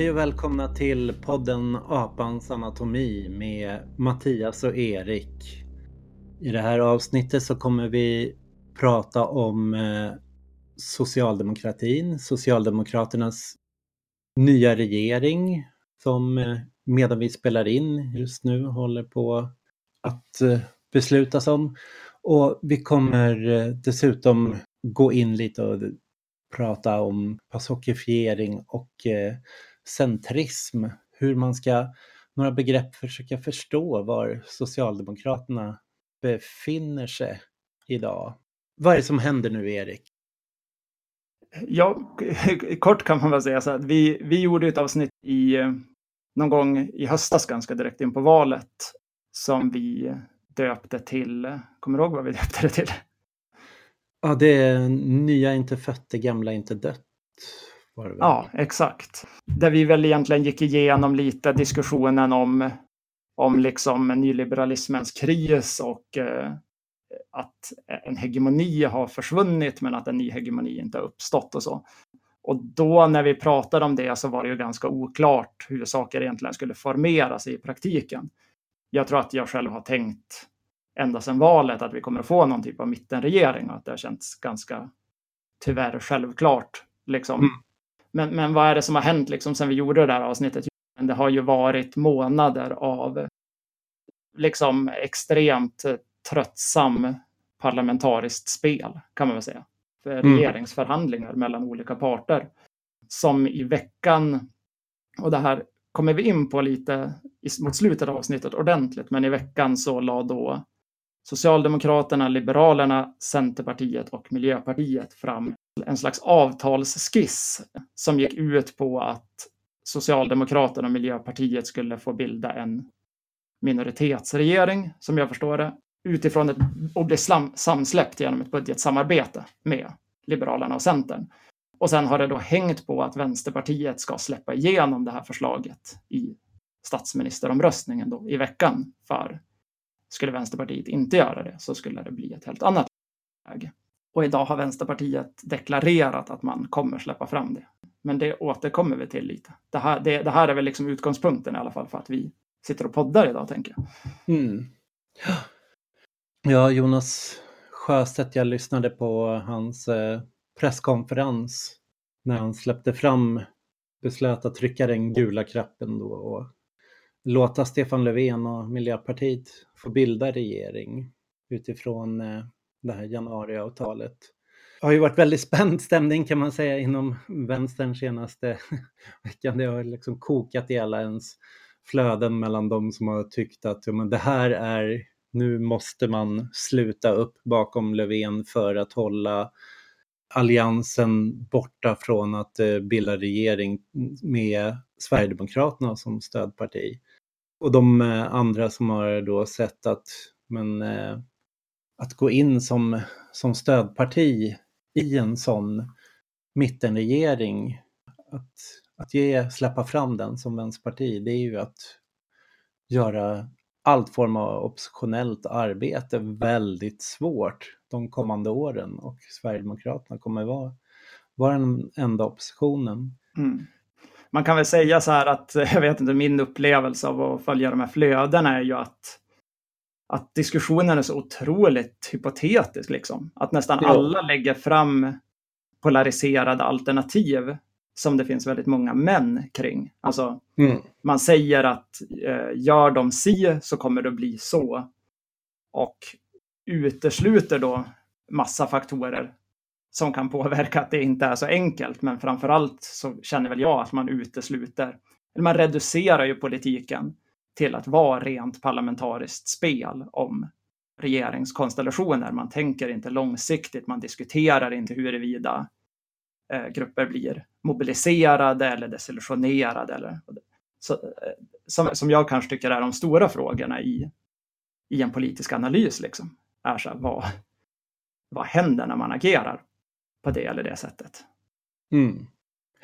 Hej och välkomna till podden Apans anatomi med Mattias och Erik. I det här avsnittet så kommer vi prata om eh, socialdemokratin, Socialdemokraternas nya regering som eh, medan vi spelar in just nu håller på att eh, beslutas om. Och vi kommer dessutom gå in lite och prata om pasokifiering och centrism, hur man ska, några begrepp försöka förstå var Socialdemokraterna befinner sig idag. Vad är det som händer nu, Erik? Ja, kort kan man väl säga så att vi, vi gjorde ett avsnitt i någon gång i höstas, ganska direkt in på valet, som vi döpte till, kommer du ihåg vad vi döpte det till? Ja, det är nya inte fött, det gamla inte dött. Ja, exakt. Där vi väl egentligen gick igenom lite diskussionen om, om liksom nyliberalismens kris och eh, att en hegemoni har försvunnit men att en ny hegemoni inte har uppstått och så. Och då när vi pratade om det så var det ju ganska oklart hur saker egentligen skulle formeras i praktiken. Jag tror att jag själv har tänkt ända sedan valet att vi kommer att få någon typ av mittenregering och att det har känts ganska tyvärr självklart. Liksom. Mm. Men, men vad är det som har hänt liksom sen vi gjorde det här avsnittet? Det har ju varit månader av liksom extremt tröttsam parlamentariskt spel kan man väl säga. För mm. regeringsförhandlingar mellan olika parter. Som i veckan, och det här kommer vi in på lite mot slutet av avsnittet ordentligt, men i veckan så la då Socialdemokraterna, Liberalerna, Centerpartiet och Miljöpartiet fram en slags avtalsskiss som gick ut på att Socialdemokraterna och Miljöpartiet skulle få bilda en minoritetsregering, som jag förstår det, utifrån ett, och bli slam, samsläppt genom ett budgetsamarbete med Liberalerna och Centern. Och sen har det då hängt på att Vänsterpartiet ska släppa igenom det här förslaget i statsministeromröstningen då i veckan. För skulle Vänsterpartiet inte göra det så skulle det bli ett helt annat läge. Och idag har Vänsterpartiet deklarerat att man kommer släppa fram det. Men det återkommer vi till lite. Det här, det, det här är väl liksom utgångspunkten i alla fall för att vi sitter och poddar idag, tänker jag. Mm. Ja, Jonas Sjöstedt, jag lyssnade på hans eh, presskonferens när han släppte fram, beslöt att trycka den gula knappen då och låta Stefan Löfven och Miljöpartiet få bilda regering utifrån eh, det här januariavtalet. Det har ju varit väldigt spänd stämning kan man säga inom vänstern senaste veckan. Det har liksom kokat i alla ens flöden mellan de som har tyckt att ja, men det här är, nu måste man sluta upp bakom Löfven för att hålla alliansen borta från att eh, bilda regering med Sverigedemokraterna som stödparti. Och de eh, andra som har då sett att men, eh, att gå in som, som stödparti i en sån mittenregering, att, att ge, släppa fram den som vänsterparti, det är ju att göra allt form av oppositionellt arbete väldigt svårt de kommande åren och Sverigedemokraterna kommer vara, vara den enda oppositionen. Mm. Man kan väl säga så här att, jag vet inte, min upplevelse av att följa de här flödena är ju att att diskussionen är så otroligt hypotetisk. Liksom. Att nästan ja. alla lägger fram polariserade alternativ som det finns väldigt många män kring. Alltså, mm. Man säger att eh, gör de si så kommer det bli så. Och utesluter då massa faktorer som kan påverka att det inte är så enkelt. Men framförallt så känner väl jag att man utesluter, eller man reducerar ju politiken till att vara rent parlamentariskt spel om regeringskonstellationer. Man tänker inte långsiktigt, man diskuterar inte huruvida eh, grupper blir mobiliserade eller desillusionerade. Eller, så, eh, som, som jag kanske tycker är de stora frågorna i, i en politisk analys. Liksom, är så här, vad, vad händer när man agerar på det eller det sättet? Mm.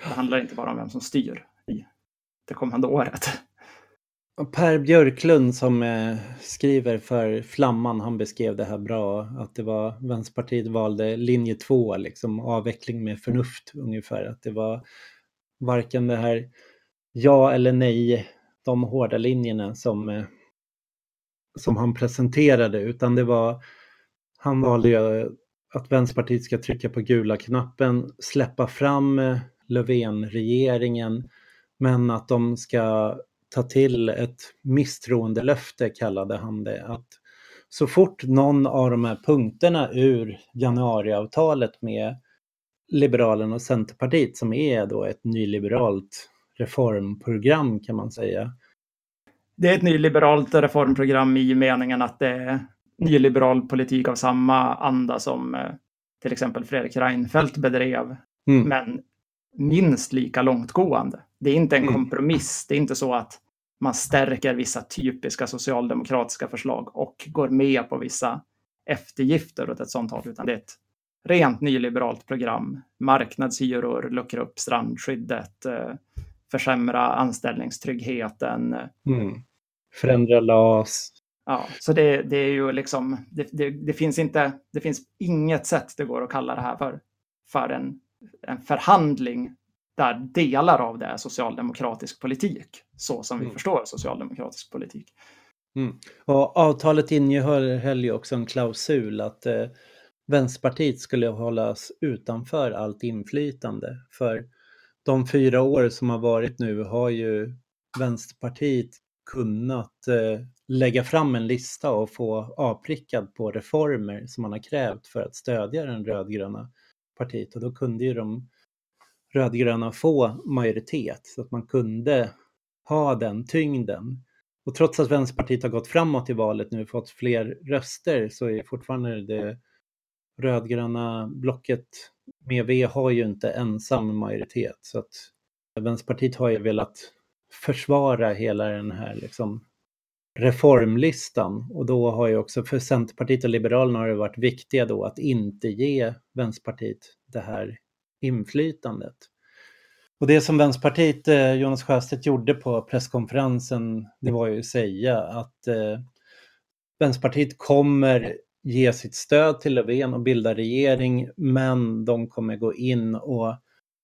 Det handlar inte bara om vem som styr i det kommande året. Per Björklund som eh, skriver för Flamman, han beskrev det här bra, att det var Vänsterpartiet valde linje två, liksom avveckling med förnuft ungefär. Att det var varken det här ja eller nej, de hårda linjerna som, eh, som han presenterade, utan det var, han valde ju att Vänsterpartiet ska trycka på gula knappen, släppa fram eh, Löfven-regeringen, men att de ska ta till ett misstroendelöfte kallade han det. Att så fort någon av de här punkterna ur januariavtalet med Liberalerna och Centerpartiet som är då ett nyliberalt reformprogram kan man säga. Det är ett nyliberalt reformprogram i meningen att det är nyliberal politik av samma anda som eh, till exempel Fredrik Reinfeldt bedrev. Mm. Men minst lika långtgående. Det är inte en mm. kompromiss. Det är inte så att man stärker vissa typiska socialdemokratiska förslag och går med på vissa eftergifter åt ett sånt håll, utan det är ett rent nyliberalt program. Marknadshyror, luckra upp strandskyddet, eh, försämra anställningstryggheten. Mm. Förändra LAS. Ja, så det, det är ju liksom, det, det, det, finns inte, det finns inget sätt det går att kalla det här för, för en, en förhandling där delar av det är socialdemokratisk politik, så som vi mm. förstår socialdemokratisk politik. Mm. Och avtalet innehöll ju också en klausul att eh, Vänsterpartiet skulle hållas utanför allt inflytande. För de fyra år som har varit nu har ju Vänsterpartiet kunnat eh, lägga fram en lista och få avprickad på reformer som man har krävt för att stödja den rödgröna partiet och då kunde ju de rödgröna få majoritet så att man kunde ha den tyngden. Och trots att Vänsterpartiet har gått framåt i valet nu och fått fler röster så är fortfarande det rödgröna blocket med V har ju inte ensam majoritet. Så att Vänsterpartiet har ju velat försvara hela den här liksom reformlistan och då har ju också för Centerpartiet och Liberalerna har det varit viktiga då att inte ge Vänsterpartiet det här inflytandet. Och det som Vänsterpartiet, eh, Jonas Sjöstedt gjorde på presskonferensen, det var ju att säga att eh, Vänsterpartiet kommer ge sitt stöd till Löfven och bilda regering, men de kommer gå in och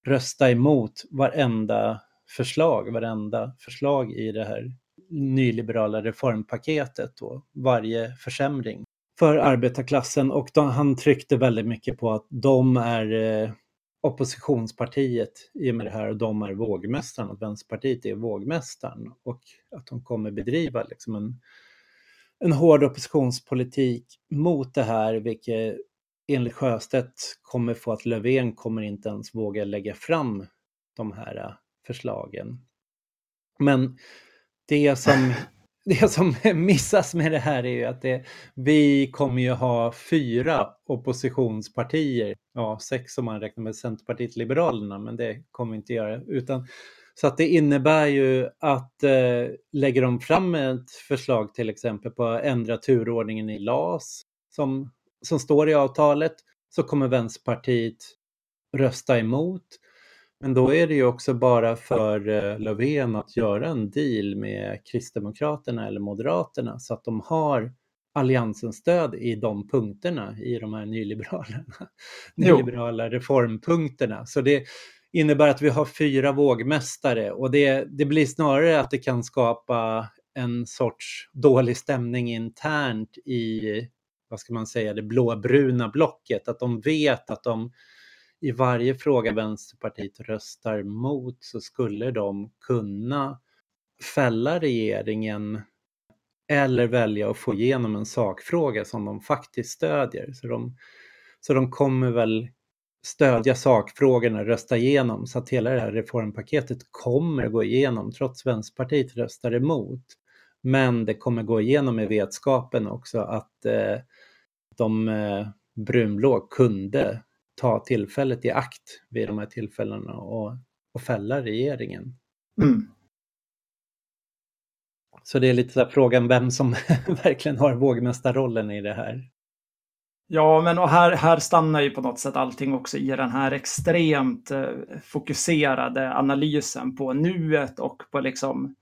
rösta emot varenda förslag, varenda förslag i det här nyliberala reformpaketet och varje försämring för arbetarklassen. Och då, han tryckte väldigt mycket på att de är eh, oppositionspartiet i och med det här och de är vågmästaren, att Vänsterpartiet är vågmästaren och att de kommer bedriva liksom en, en hård oppositionspolitik mot det här, vilket enligt Sjöstedt kommer få att Löfven kommer inte ens våga lägga fram de här förslagen. Men det som det som missas med det här är ju att det, vi kommer ju ha fyra oppositionspartier, ja sex om man räknar med Centerpartiet Liberalerna, men det kommer vi inte göra. Utan, så att det innebär ju att eh, lägger de fram ett förslag till exempel på att ändra turordningen i LAS som, som står i avtalet så kommer Vänsterpartiet rösta emot. Men då är det ju också bara för eh, Löfven att göra en deal med Kristdemokraterna eller Moderaterna så att de har Alliansens stöd i de punkterna, i de här nyliberala, nyliberala reformpunkterna. Så det innebär att vi har fyra vågmästare och det, det blir snarare att det kan skapa en sorts dålig stämning internt i, vad ska man säga, det blåbruna blocket. Att de vet att de i varje fråga Vänsterpartiet röstar mot så skulle de kunna fälla regeringen eller välja att få igenom en sakfråga som de faktiskt stödjer. Så de, så de kommer väl stödja sakfrågorna, rösta igenom så att hela det här reformpaketet kommer gå igenom trots Vänsterpartiet röstar emot. Men det kommer gå igenom i vetskapen också att eh, de eh, brunblå kunde ta tillfället i akt vid de här tillfällena och, och fälla regeringen. Mm. Så det är lite så frågan vem som verkligen har vågmästarrollen i det här. Ja, men och här, här stannar ju på något sätt allting också i den här extremt eh, fokuserade analysen på nuet och på liksom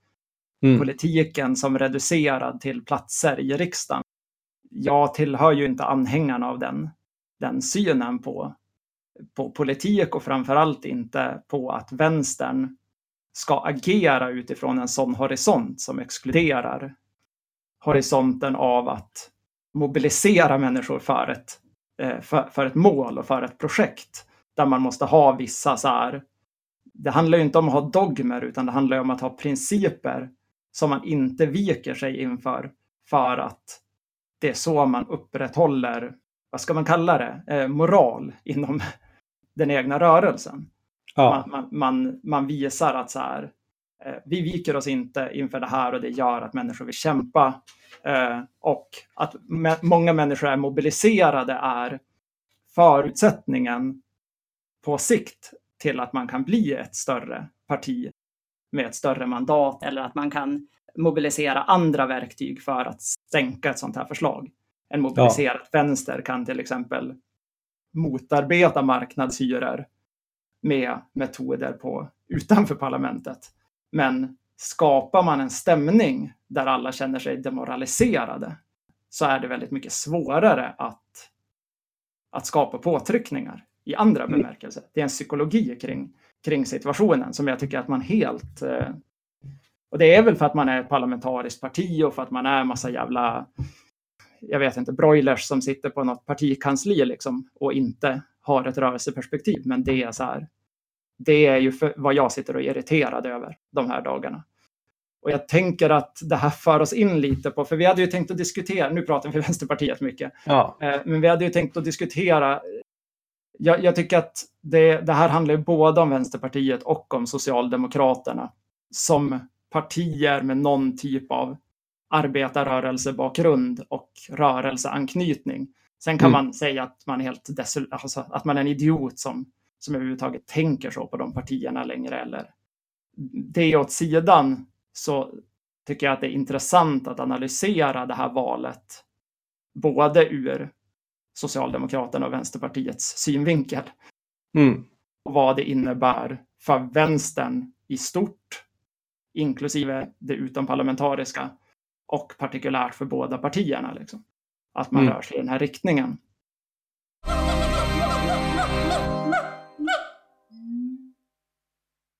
mm. politiken som reducerad till platser i riksdagen. Jag tillhör ju inte anhängarna av den, den synen på på politik och framförallt inte på att vänstern ska agera utifrån en sån horisont som exkluderar horisonten av att mobilisera människor för ett, eh, för, för ett mål och för ett projekt. Där man måste ha vissa så här, det handlar ju inte om att ha dogmer utan det handlar om att ha principer som man inte viker sig inför för att det är så man upprätthåller, vad ska man kalla det, eh, moral inom den egna rörelsen. Ja. Man, man, man, visar att så här, eh, vi viker oss inte inför det här och det gör att människor vill kämpa. Eh, och att många människor är mobiliserade är förutsättningen på sikt till att man kan bli ett större parti med ett större mandat eller att man kan mobilisera andra verktyg för att sänka ett sånt här förslag. En mobiliserad ja. vänster kan till exempel motarbeta marknadshyror med metoder på, utanför parlamentet. Men skapar man en stämning där alla känner sig demoraliserade så är det väldigt mycket svårare att, att skapa påtryckningar i andra mm. bemärkelser. Det är en psykologi kring, kring situationen som jag tycker att man helt... Eh, och det är väl för att man är ett parlamentariskt parti och för att man är massa jävla, jag vet inte, broilers som sitter på något partikansli liksom och inte har ett rörelseperspektiv. Men det är så här, det är ju vad jag sitter och är irriterad över de här dagarna. Och jag tänker att det här för oss in lite på, för vi hade ju tänkt att diskutera, nu pratar vi Vänsterpartiet mycket, ja. Eh, men vi hade ju tänkt att diskutera, jag, jag tycker att det, det, här handlar ju både om Vänsterpartiet och om Socialdemokraterna som partier med någon typ av arbetarrörelsebakgrund och rörelseanknytning. Sen kan mm. man säga att man är helt alltså, att man är en idiot som som överhuvudtaget tänker så på de partierna längre. Eller det åt sidan så tycker jag att det är intressant att analysera det här valet både ur Socialdemokraterna och Vänsterpartiets synvinkel. Mm. Och vad det innebär för vänstern i stort, inklusive det utomparlamentariska och partikulärt för båda partierna. Liksom. Att man mm. rör sig i den här riktningen.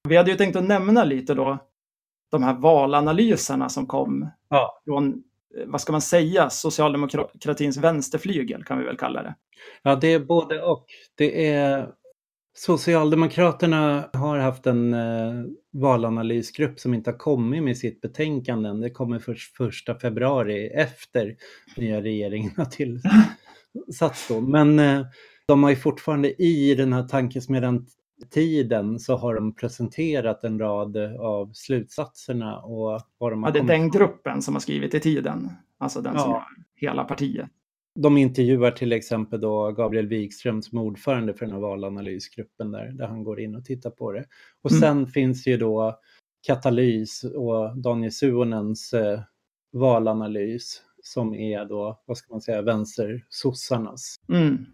Vi hade ju tänkt att nämna lite då de här valanalyserna som kom ja. från, vad ska man säga, socialdemokratins vänsterflygel kan vi väl kalla det. Ja, det är både och. Det är Socialdemokraterna har haft en eh, valanalysgrupp som inte har kommit med sitt betänkande Det kommer först första februari efter nya regeringen har tillsatts. Då. Men eh, de har ju fortfarande i den här tankesmedjan tiden så har de presenterat en rad av slutsatserna och vad de har Ja, det är den gruppen som har skrivit i tiden, alltså den ja. som har hela partiet. De intervjuar till exempel då Gabriel Wikström som ordförande för den här valanalysgruppen där, där han går in och tittar på det. Och mm. sen finns ju då Katalys och Daniel Suonens eh, valanalys som är då, vad ska man säga, vänstersossarnas. Mm.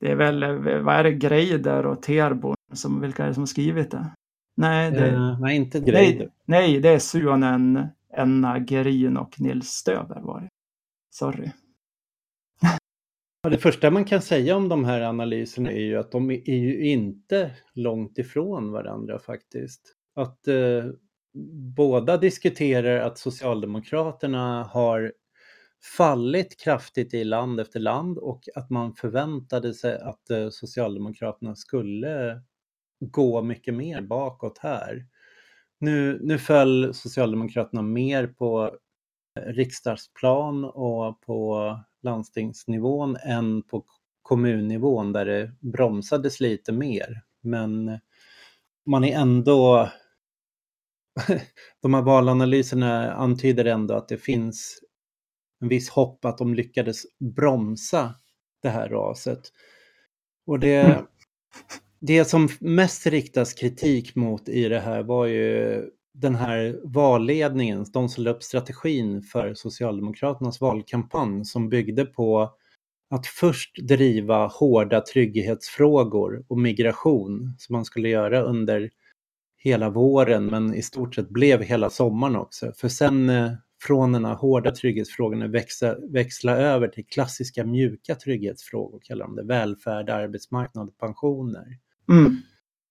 Det är väl, vad är det, Greider och Terbo som, vilka är det som har skrivit det? Nej, det, uh, nej inte Greider. Nej, nej, det är Suonen, Enna Gerin och Nils Stöber var det. Sorry. Det första man kan säga om de här analyserna är ju att de är ju inte långt ifrån varandra faktiskt. Att eh, båda diskuterar att Socialdemokraterna har fallit kraftigt i land efter land och att man förväntade sig att eh, Socialdemokraterna skulle gå mycket mer bakåt här. Nu, nu föll Socialdemokraterna mer på riksdagsplan och på landstingsnivån än på kommunnivån där det bromsades lite mer. Men man är ändå... De här valanalyserna antyder ändå att det finns en viss hopp att de lyckades bromsa det här raset. Och det, mm. det som mest riktas kritik mot i det här var ju den här valledningen, de som la upp strategin för Socialdemokraternas valkampanj som byggde på att först driva hårda trygghetsfrågor och migration som man skulle göra under hela våren men i stort sett blev hela sommaren också. För sen eh, från den här hårda trygghetsfrågorna växa, växla över till klassiska mjuka trygghetsfrågor, kallar de det, välfärd, arbetsmarknad pensioner. Mm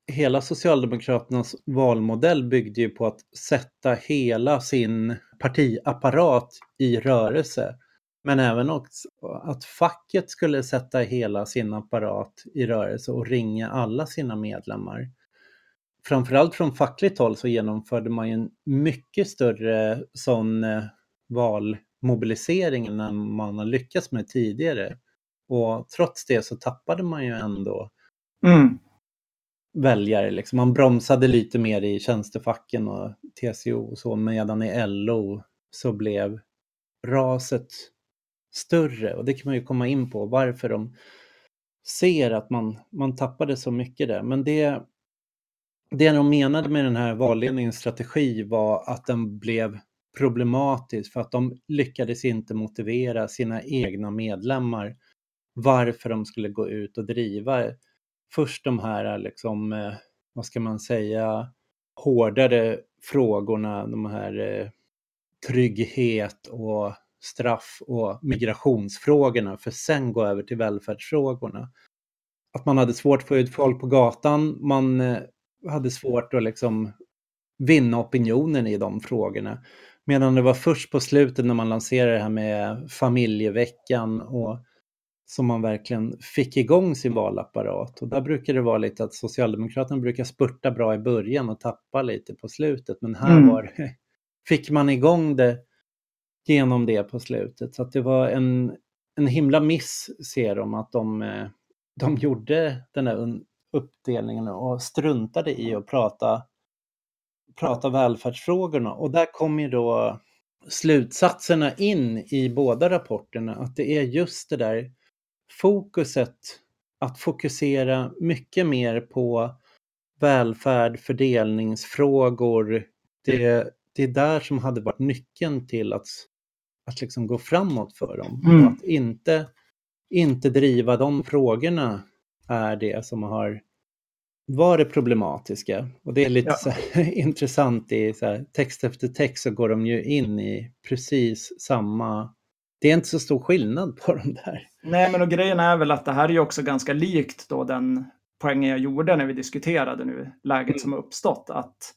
hela Socialdemokraternas valmodell byggde ju på att sätta hela sin partiapparat i rörelse. Men även också att facket skulle sätta hela sin apparat i rörelse och ringa alla sina medlemmar. Framförallt från fackligt håll så genomförde man ju en mycket större sån eh, valmobilisering än man har lyckats med tidigare. Och trots det så tappade man ju ändå mm väljare. Liksom. Man bromsade lite mer i tjänstefacken och TCO och så, medan i LO så blev raset större. Och det kan man ju komma in på, varför de ser att man, man tappade så mycket där. Men det, det de menade med den här valledningens strategi var att den blev problematisk för att de lyckades inte motivera sina egna medlemmar varför de skulle gå ut och driva först de här, liksom, eh, vad ska man säga, hårdare frågorna, de här eh, trygghet och straff och migrationsfrågorna för sen gå över till välfärdsfrågorna. Att man hade svårt att få ut folk på gatan, man eh, hade svårt att liksom vinna opinionen i de frågorna. Medan det var först på slutet när man lanserade det här med familjeveckan och som man verkligen fick igång sin valapparat. Och där brukar det vara lite att Socialdemokraterna brukar spurta bra i början och tappa lite på slutet. Men här mm. var, fick man igång det genom det på slutet. Så det var en, en himla miss, ser de, att de, eh, de gjorde den där uppdelningen och struntade i att prata, prata välfärdsfrågorna. Och där kommer ju då slutsatserna in i båda rapporterna, att det är just det där fokuset att fokusera mycket mer på välfärd, fördelningsfrågor. Det, det är där som hade varit nyckeln till att, att liksom gå framåt för dem. Mm. Att inte, inte driva de frågorna är det som har varit problematiska. Och det är lite ja. här, intressant i här, text efter text så går de ju in i precis samma det är inte så stor skillnad på de där. Nej, men och grejen är väl att det här är ju också ganska likt då den poängen jag gjorde när vi diskuterade nu läget mm. som har uppstått. Att,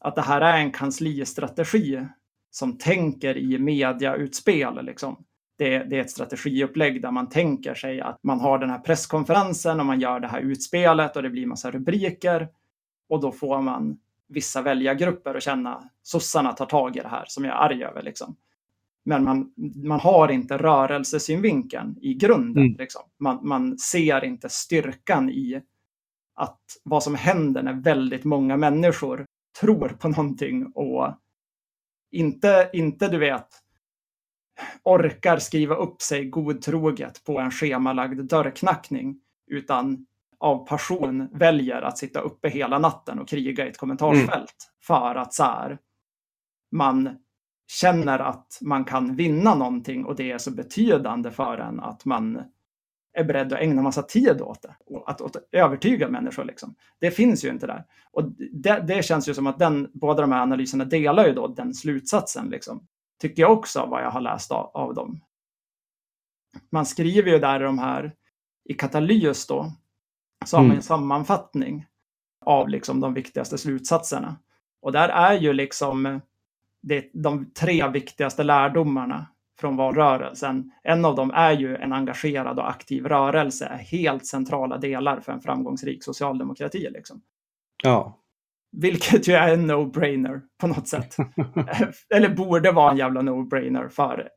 att det här är en kanslistrategi som tänker i mediautspel. Liksom. Det, det är ett strategiupplägg där man tänker sig att man har den här presskonferensen och man gör det här utspelet och det blir massa rubriker. Och då får man vissa väljargrupper att känna sossarna tar tag i det här som jag är arg över. Liksom. Men man, man har inte rörelsesynvinkeln i grunden. Mm. Liksom. Man, man ser inte styrkan i att vad som händer när väldigt många människor tror på någonting och inte, inte du vet, orkar skriva upp sig godtroget på en schemalagd dörrknackning, utan av passion väljer att sitta uppe hela natten och kriga i ett kommentarsfält mm. för att så här, man känner att man kan vinna någonting och det är så betydande för en att man är beredd att ägna massa tid åt det. Och att, att övertyga människor. Liksom. Det finns ju inte där. Och det, det, känns ju som att den, båda de här analyserna delar ju då den slutsatsen. Liksom. Tycker jag också vad jag har läst av, av dem. Man skriver ju där i de här, i katalys då, så har man en mm. sammanfattning av liksom de viktigaste slutsatserna. Och där är ju liksom det, de tre viktigaste lärdomarna från valrörelsen. En av dem är ju en engagerad och aktiv rörelse, helt centrala delar för en framgångsrik socialdemokrati. Liksom. Ja. Vilket ju är en no-brainer på något sätt. Eller borde vara en jävla no-brainer för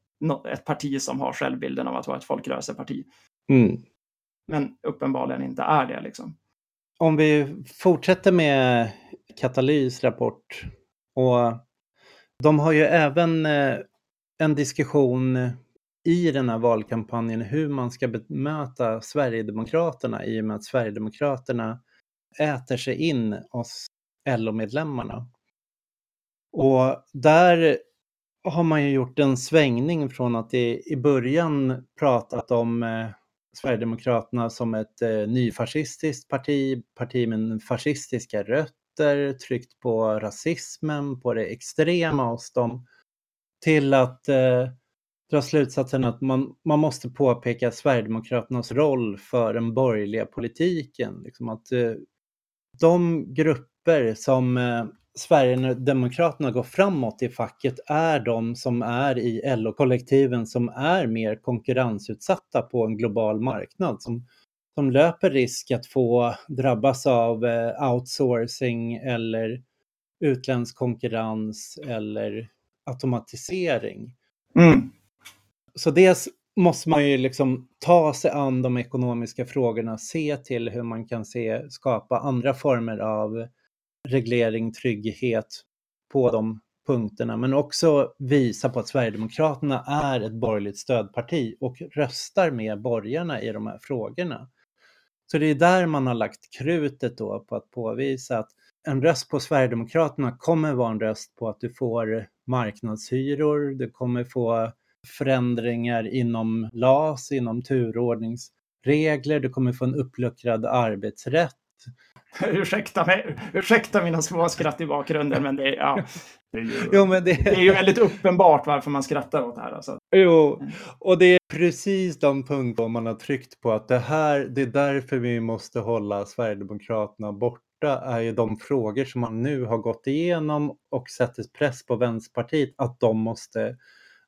ett parti som har självbilden av att vara ett folkrörelseparti. Mm. Men uppenbarligen inte är det. Liksom. Om vi fortsätter med Katalys rapport och de har ju även eh, en diskussion i den här valkampanjen hur man ska bemöta Sverigedemokraterna i och med att Sverigedemokraterna äter sig in hos LO-medlemmarna. Och där har man ju gjort en svängning från att i, början pratat om eh, Sverigedemokraterna som ett eh, nyfascistiskt parti, parti med fascistiska rötter rötter, tryckt på rasismen, på det extrema hos dem, till att eh, dra slutsatsen att man, man måste påpeka Sverigedemokraternas roll för den borgerliga politiken. Liksom att eh, de grupper som eh, Sverigedemokraterna går framåt i facket är de som är i LO-kollektiven som är mer konkurrensutsatta på en global marknad. Som, som löper risk att få drabbas av eh, outsourcing eller utländsk konkurrens eller automatisering. Mm. Så dels måste man ju liksom ta sig an de ekonomiska frågorna, se till hur man kan se, skapa andra former av reglering, trygghet på de punkterna, men också visa på att Sverigedemokraterna är ett borgerligt stödparti och röstar med borgarna i de här frågorna. Så det är där man har lagt krutet då på att påvisa att en röst på Sverigedemokraterna kommer vara en röst på att du får marknadshyror, du kommer få förändringar inom LAS, inom turordningsregler, du kommer få en uppluckrad arbetsrätt. ursäkta, mig, ursäkta mina små skratt i bakgrunden, men det är, ja, det är, ju, jo, men det... det... är ju väldigt uppenbart varför man skrattar åt det här. Alltså. Jo, och det är precis de punkter man har tryckt på att det här, det är därför vi måste hålla Sverigedemokraterna borta är ju de frågor som man nu har gått igenom och sätter press på Vänsterpartiet att de måste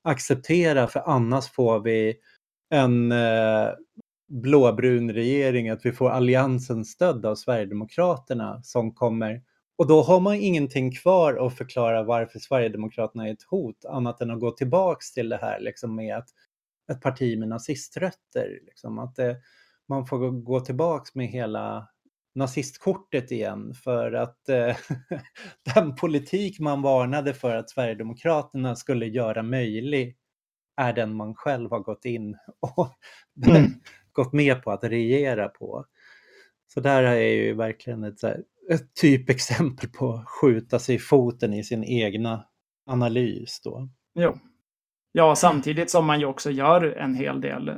acceptera för annars får vi en eh, blåbrun regering, att vi får alliansen stödd av Sverigedemokraterna som kommer och då har man ingenting kvar att förklara varför Sverigedemokraterna är ett hot annat än att gå tillbaks till det här liksom med att ett parti med naziströtter. Liksom, att det, man får gå tillbaks med hela nazistkortet igen för att eh, den politik man varnade för att Sverigedemokraterna skulle göra möjlig är den man själv har gått in och mm gått med på att regera på. Så där är ju verkligen ett, ett typexempel på att skjuta sig i foten i sin egna analys då. Jo. Ja, samtidigt som man ju också gör en hel del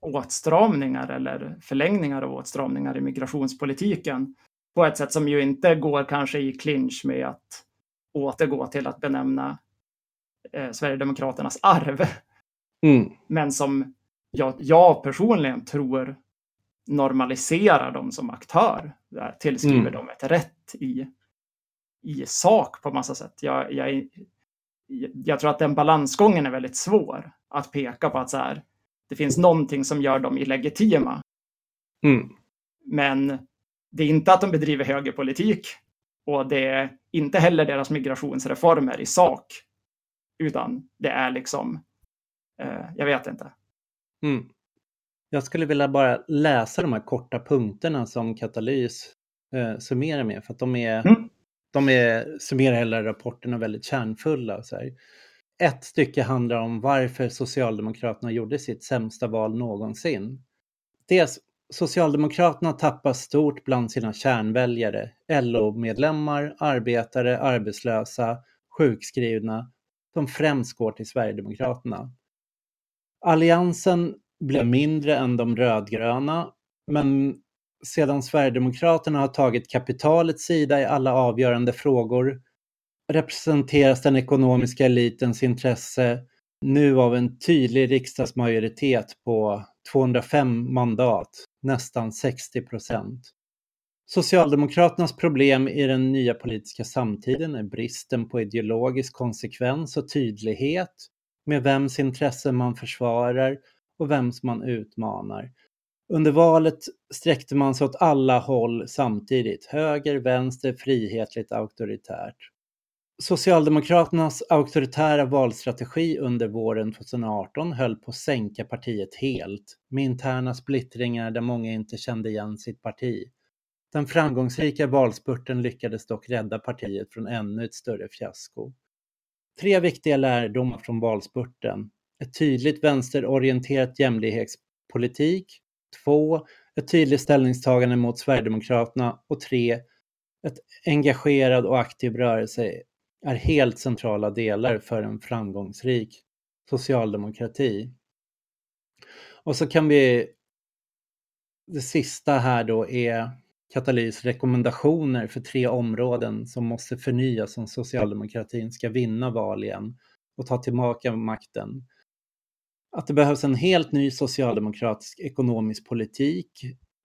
åtstramningar eller förlängningar av åtstramningar i migrationspolitiken på ett sätt som ju inte går kanske i clinch med att återgå till att benämna eh, Sverigedemokraternas arv. Mm. Men som jag, jag, personligen tror normaliserar dem som aktör, tillskriver mm. dem ett rätt i, i sak på massa sätt. Jag, jag, jag tror att den balansgången är väldigt svår att peka på att så här, det finns någonting som gör dem illegitima. Mm. Men det är inte att de bedriver högerpolitik och det är inte heller deras migrationsreformer i sak, utan det är liksom, eh, jag vet inte. Mm. Jag skulle vilja bara läsa de här korta punkterna som Katalys eh, summerar med, för att de är, mm. de är, summerar hela rapporten och väldigt kärnfulla. Så här ett stycke handlar om varför Socialdemokraterna gjorde sitt sämsta val någonsin. Dels Socialdemokraterna tappar stort bland sina kärnväljare, LO-medlemmar, arbetare, arbetslösa, sjukskrivna, som främst går till Sverigedemokraterna. Alliansen blev mindre än de rödgröna, men sedan Sverigedemokraterna har tagit kapitalets sida i alla avgörande frågor representeras den ekonomiska elitens intresse nu av en tydlig riksdagsmajoritet på 205 mandat, nästan 60 procent. Socialdemokraternas problem i den nya politiska samtiden är bristen på ideologisk konsekvens och tydlighet med vems intressen man försvarar och vems man utmanar. Under valet sträckte man sig åt alla håll samtidigt, höger, vänster, frihetligt, auktoritärt. Socialdemokraternas auktoritära valstrategi under våren 2018 höll på att sänka partiet helt, med interna splittringar där många inte kände igen sitt parti. Den framgångsrika valspurten lyckades dock rädda partiet från ännu ett större fiasko. Tre viktiga lärdomar från valspurten. Ett tydligt vänsterorienterat jämlikhetspolitik. Två, ett tydligt ställningstagande mot Sverigedemokraterna. Och tre, ett engagerad och aktiv rörelse är helt centrala delar för en framgångsrik socialdemokrati. Och så kan vi, det sista här då är Katalys rekommendationer för tre områden som måste förnyas om socialdemokratin ska vinna val igen och ta tillbaka makten. Att det behövs en helt ny socialdemokratisk ekonomisk politik,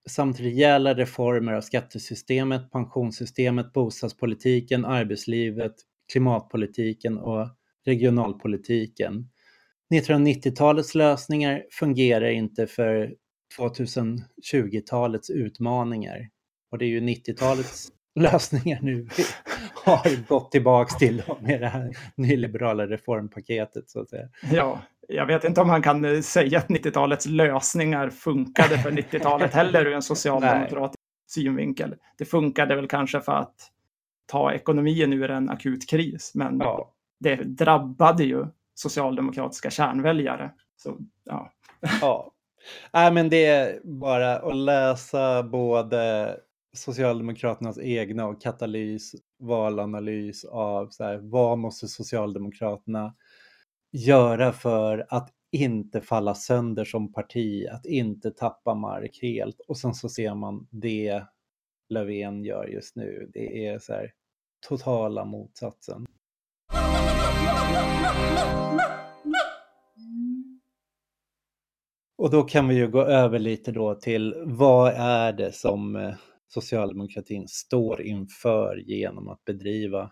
samt rejäla reformer av skattesystemet, pensionssystemet, bostadspolitiken, arbetslivet, klimatpolitiken och regionalpolitiken. 1990-talets lösningar fungerar inte för 2020-talets utmaningar. Och det är ju 90-talets lösningar nu vi har gått tillbaks till med det här nyliberala reformpaketet så att säga. Ja, jag vet inte om man kan säga att 90-talets lösningar funkade för 90-talet heller ur en socialdemokratisk synvinkel. Det funkade väl kanske för att ta ekonomin ur en akut kris, men ja. det drabbade ju socialdemokratiska kärnväljare. Så, ja. ja. Nej, men det är bara att läsa både Socialdemokraternas egna och Katalys valanalys av så här, vad måste Socialdemokraterna göra för att inte falla sönder som parti, att inte tappa mark helt. Och sen så ser man det Löfven gör just nu. Det är så här totala motsatsen. Och då kan vi ju gå över lite då till vad är det som eh, socialdemokratin står inför genom att bedriva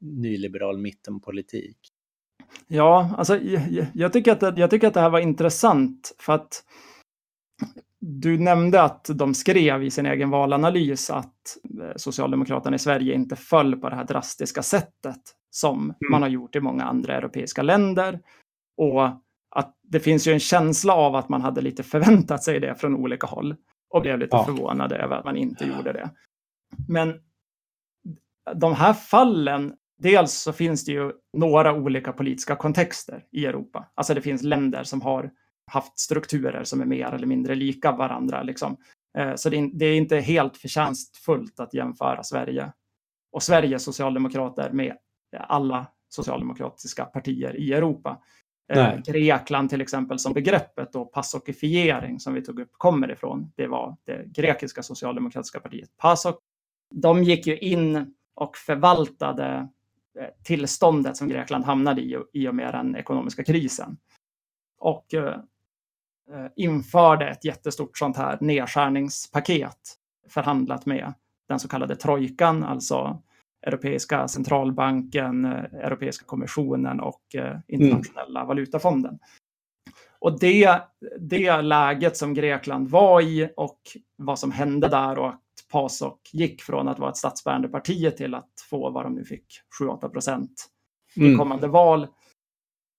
nyliberal mittenpolitik? Ja, alltså jag, jag, tycker att det, jag tycker att det här var intressant för att du nämnde att de skrev i sin egen valanalys att eh, Socialdemokraterna i Sverige inte föll på det här drastiska sättet som mm. man har gjort i många andra europeiska länder. Och att det finns ju en känsla av att man hade lite förväntat sig det från olika håll och blev lite ja. förvånade över att man inte gjorde det. Men de här fallen, dels så finns det ju några olika politiska kontexter i Europa. Alltså det finns länder som har haft strukturer som är mer eller mindre lika varandra. Liksom. Eh, så det är inte helt förtjänstfullt att jämföra Sverige och Sveriges socialdemokrater med alla socialdemokratiska partier i Europa. Eh, Nej. Grekland till exempel som begreppet och passokifiering som vi tog upp kommer ifrån. Det var det grekiska socialdemokratiska partiet PASOK. De gick ju in och förvaltade eh, tillståndet som Grekland hamnade i i och med den ekonomiska krisen. Och eh, eh, införde ett jättestort sånt här nedskärningspaket förhandlat med den så kallade trojkan, alltså Europeiska centralbanken, eh, Europeiska kommissionen och eh, Internationella mm. valutafonden. Och det, det läget som Grekland var i och vad som hände där och att PASOK gick från att vara ett statsbärande parti till att få vad de nu fick, 7-8 procent i mm. kommande val.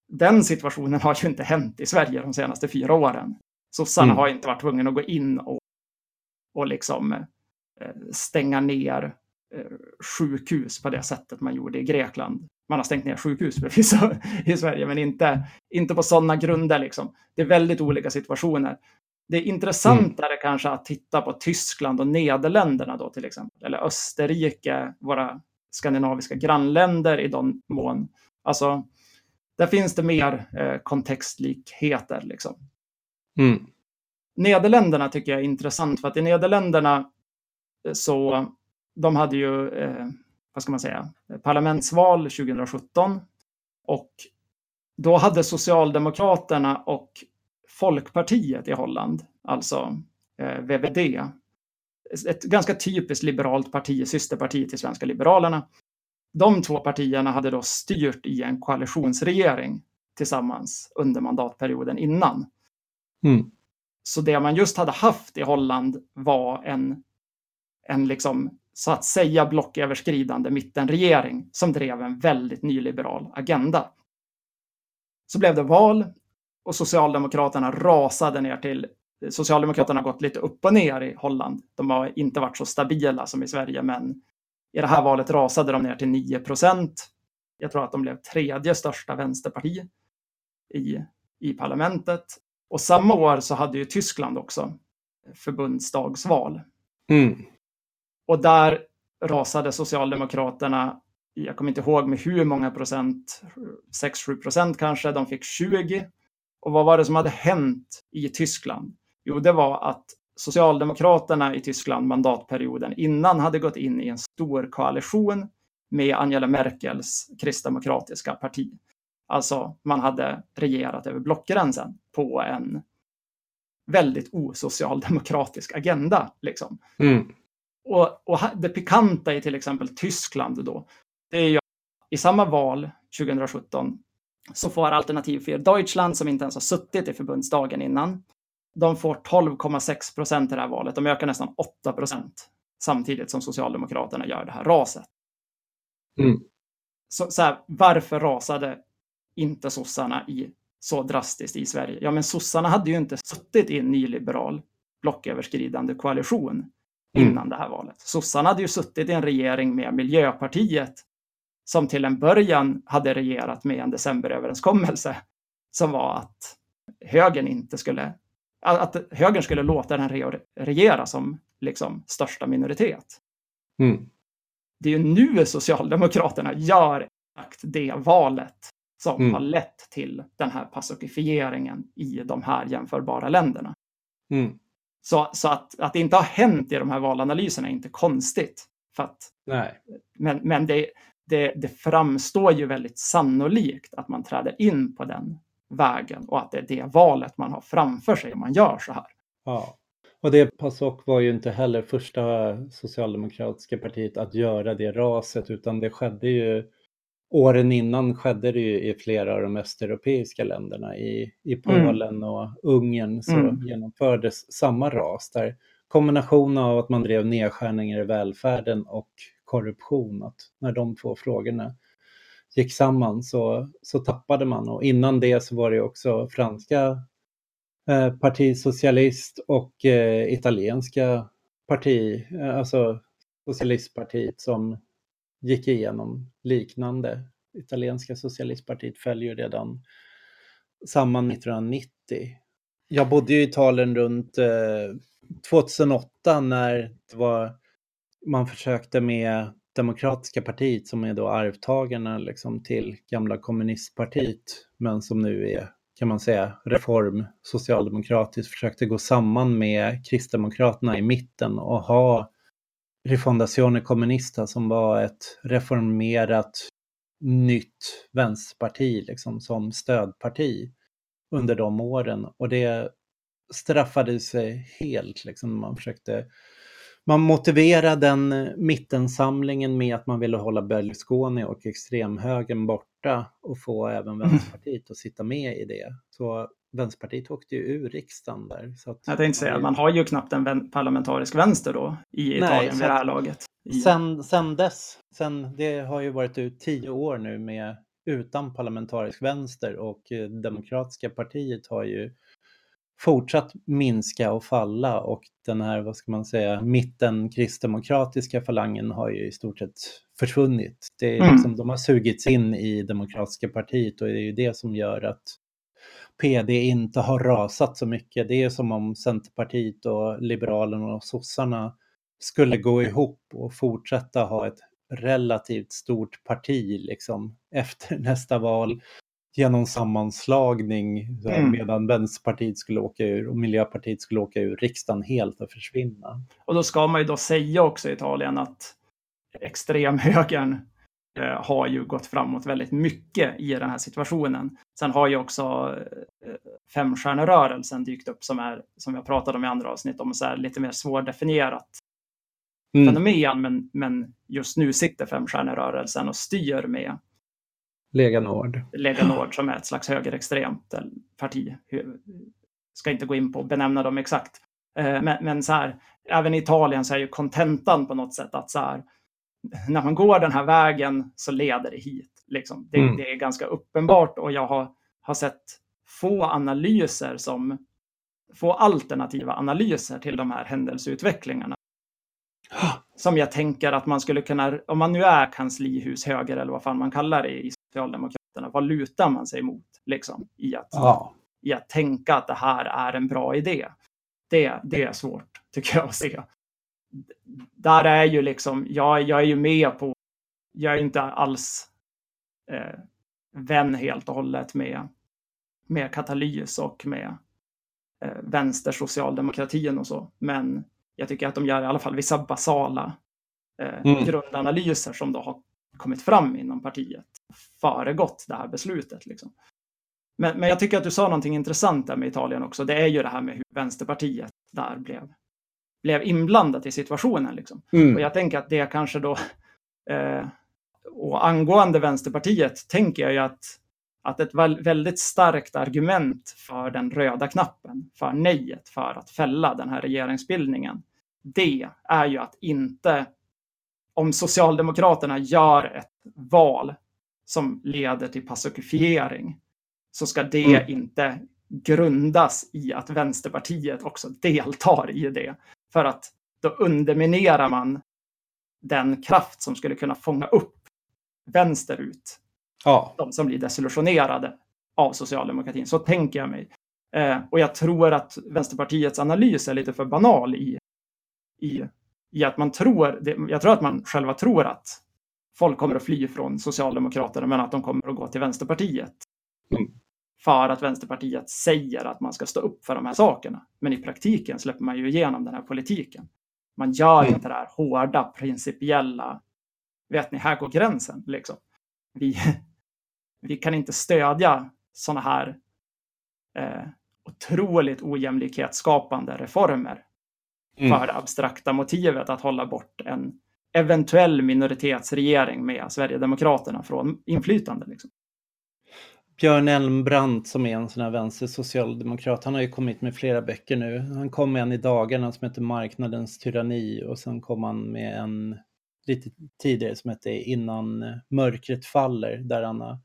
Den situationen har ju inte hänt i Sverige de senaste fyra åren. Sossarna mm. har inte varit tvungna att gå in och, och liksom eh, stänga ner sjukhus på det sättet man gjorde i Grekland. Man har stängt ner sjukhus förvisso i Sverige, men inte, inte på sådana grunder. Liksom. Det är väldigt olika situationer. Det är intressantare mm. kanske att titta på Tyskland och Nederländerna då till exempel, eller Österrike, våra skandinaviska grannländer i de mån. Alltså, där finns det mer eh, kontextlikheter. Liksom. Mm. Nederländerna tycker jag är intressant för att i Nederländerna eh, så de hade ju, eh, vad ska man säga, parlamentsval 2017 och då hade Socialdemokraterna och Folkpartiet i Holland, alltså eh, VVD, ett ganska typiskt liberalt parti, systerparti till Svenska Liberalerna. De två partierna hade då styrt i en koalitionsregering tillsammans under mandatperioden innan. Mm. Så det man just hade haft i Holland var en, en liksom så att säga blocköverskridande mittenregering som drev en väldigt nyliberal agenda. Så blev det val och Socialdemokraterna rasade ner till Socialdemokraterna har gått lite upp och ner i Holland. De har inte varit så stabila som i Sverige, men i det här valet rasade de ner till 9 procent. Jag tror att de blev tredje största vänsterparti i, i parlamentet. Och samma år så hade ju Tyskland också förbundsdagsval. Mm. Och där rasade Socialdemokraterna, jag kommer inte ihåg med hur många procent, 6-7 procent kanske, de fick 20. Och vad var det som hade hänt i Tyskland? Jo, det var att Socialdemokraterna i Tyskland mandatperioden innan hade gått in i en stor koalition med Angela Merkels kristdemokratiska parti. Alltså, man hade regerat över blockgränsen på en väldigt osocialdemokratisk agenda. Liksom. Mm. Och, och det pikanta i till exempel Tyskland då, det är ju i samma val 2017 så får Alternativ för Deutschland, som inte ens har suttit i förbundsdagen innan, de får 12,6 procent i det här valet. De ökar nästan 8 procent samtidigt som Socialdemokraterna gör det här raset. Mm. Så, så här, varför rasade inte sossarna i så drastiskt i Sverige? Ja, men sossarna hade ju inte suttit i en nyliberal blocköverskridande koalition. Innan mm. det här valet. Sossarna hade ju suttit i en regering med Miljöpartiet som till en början hade regerat med en decemberöverenskommelse som var att högern inte skulle att högern skulle låta den regera som liksom största minoritet. Mm. Det är ju nu Socialdemokraterna gör exakt det valet som mm. har lett till den här pacifieringen i de här jämförbara länderna. Mm. Så, så att, att det inte har hänt i de här valanalyserna är inte konstigt. För att, Nej. Men, men det, det, det framstår ju väldigt sannolikt att man träder in på den vägen och att det är det valet man har framför sig om man gör så här. Ja, och det PASOK var ju inte heller första socialdemokratiska partiet att göra det raset utan det skedde ju åren innan skedde det ju i flera av de östeuropeiska länderna. I, i mm. Polen mm. och Ungern så mm. genomfördes samma ras där kombinationen av att man drev nedskärningar i välfärden och korruption, att när de två frågorna gick samman så, så tappade man. Och innan det så var det också franska eh, parti socialist och eh, italienska parti, eh, alltså socialistpartiet som gick igenom liknande. Italienska socialistpartiet föll ju redan samman 1990. Jag bodde i Italien runt eh, 2008 när det var, man försökte med Demokratiska partiet som är då arvtagarna liksom till gamla kommunistpartiet men som nu är kan man säga reform socialdemokratiskt försökte gå samman med Kristdemokraterna i mitten och ha Rifondazione Comunista som var ett reformerat nytt vänsterparti liksom som stödparti under de åren och det straffade sig helt liksom man försökte man motiverade den mittensamlingen med att man ville hålla Berlusconi och extremhögern borta och få även mm. Vänsterpartiet att sitta med i det. Så Vänsterpartiet åkte ju ur riksdagen där. Så att jag tänkte säga, man har ju knappt en parlamentarisk vänster då i Italien Nej, vid det här laget. Sen, sen dess, sen, det har ju varit ut tio år nu med utan parlamentarisk vänster och eh, Demokratiska partiet har ju fortsatt minska och falla och den här, vad ska man säga, mitten kristdemokratiska falangen har ju i stort sett försvunnit. Det är mm. liksom, De har sugits in i Demokratiska partiet och det är ju det som gör att PD inte har rasat så mycket. Det är som om Centerpartiet och Liberalerna och sossarna skulle gå ihop och fortsätta ha ett relativt stort parti liksom efter nästa val genom sammanslagning mm. medan Vänsterpartiet skulle åka ur och Miljöpartiet skulle åka ur riksdagen helt och försvinna. Och då ska man ju då säga också i Italien att extremhögern har ju gått framåt väldigt mycket i den här situationen. Sen har ju också eh, femstjärnerörelsen dykt upp som är, som har pratat om i andra avsnitt, om så här lite mer svårdefinierat mm. fenomen. Men, men just nu sitter femstjärnerörelsen och styr med Lega Nord. Lega Nord som är ett slags högerextremt parti. Ska inte gå in på att benämna dem exakt. Eh, men, men så här, även i Italien så är ju kontentan på något sätt att så här, när man går den här vägen så leder det hit. Liksom. Det, mm. det, är ganska uppenbart och jag har, har sett få analyser som få alternativa analyser till de här händelseutvecklingarna. Som jag tänker att man skulle kunna, om man nu är kanslihus höger eller vad fan man kallar det i Socialdemokraterna, vad lutar man sig mot liksom, i, att, ja. i att tänka att det här är en bra idé? Det, det är svårt, tycker jag, att se. Där är ju liksom, jag, jag är ju med på, jag är inte alls eh, vän helt och hållet med, med katalys och med eh, vänstersocialdemokratin och så. Men jag tycker att de gör i alla fall vissa basala eh, mm. grundanalyser som då har kommit fram inom partiet föregått det här beslutet. Liksom. Men, men jag tycker att du sa någonting intressant där med Italien också. Det är ju det här med hur Vänsterpartiet där blev, blev inblandat i situationen. Liksom. Mm. Och jag tänker att det kanske då... Eh, och angående Vänsterpartiet tänker jag ju att, att ett väldigt starkt argument för den röda knappen, för nejet, för att fälla den här regeringsbildningen, det är ju att inte om Socialdemokraterna gör ett val som leder till pacifiering så ska det mm. inte grundas i att Vänsterpartiet också deltar i det. För att då underminerar man den kraft som skulle kunna fånga upp vänsterut. Ja. De som blir desillusionerade av socialdemokratin. Så tänker jag mig. Eh, och jag tror att Vänsterpartiets analys är lite för banal i, i, i att man tror, det, jag tror att man själva tror att folk kommer att fly från Socialdemokraterna men att de kommer att gå till Vänsterpartiet. Mm. För att Vänsterpartiet säger att man ska stå upp för de här sakerna. Men i praktiken släpper man ju igenom den här politiken. Man gör mm. inte det här hårda, principiella, vet ni, här går gränsen. Liksom. Vi, vi kan inte stödja sådana här eh, otroligt ojämlikhetsskapande reformer mm. för det abstrakta motivet att hålla bort en eventuell minoritetsregering med Sverigedemokraterna från inflytande. Liksom. Björn Elmbrandt som är en sån här vänstersocialdemokrat, han har ju kommit med flera böcker nu. Han kom med en i dagarna som heter Marknadens tyranni och sen kom han med en lite tidigare som heter Innan mörkret faller där han har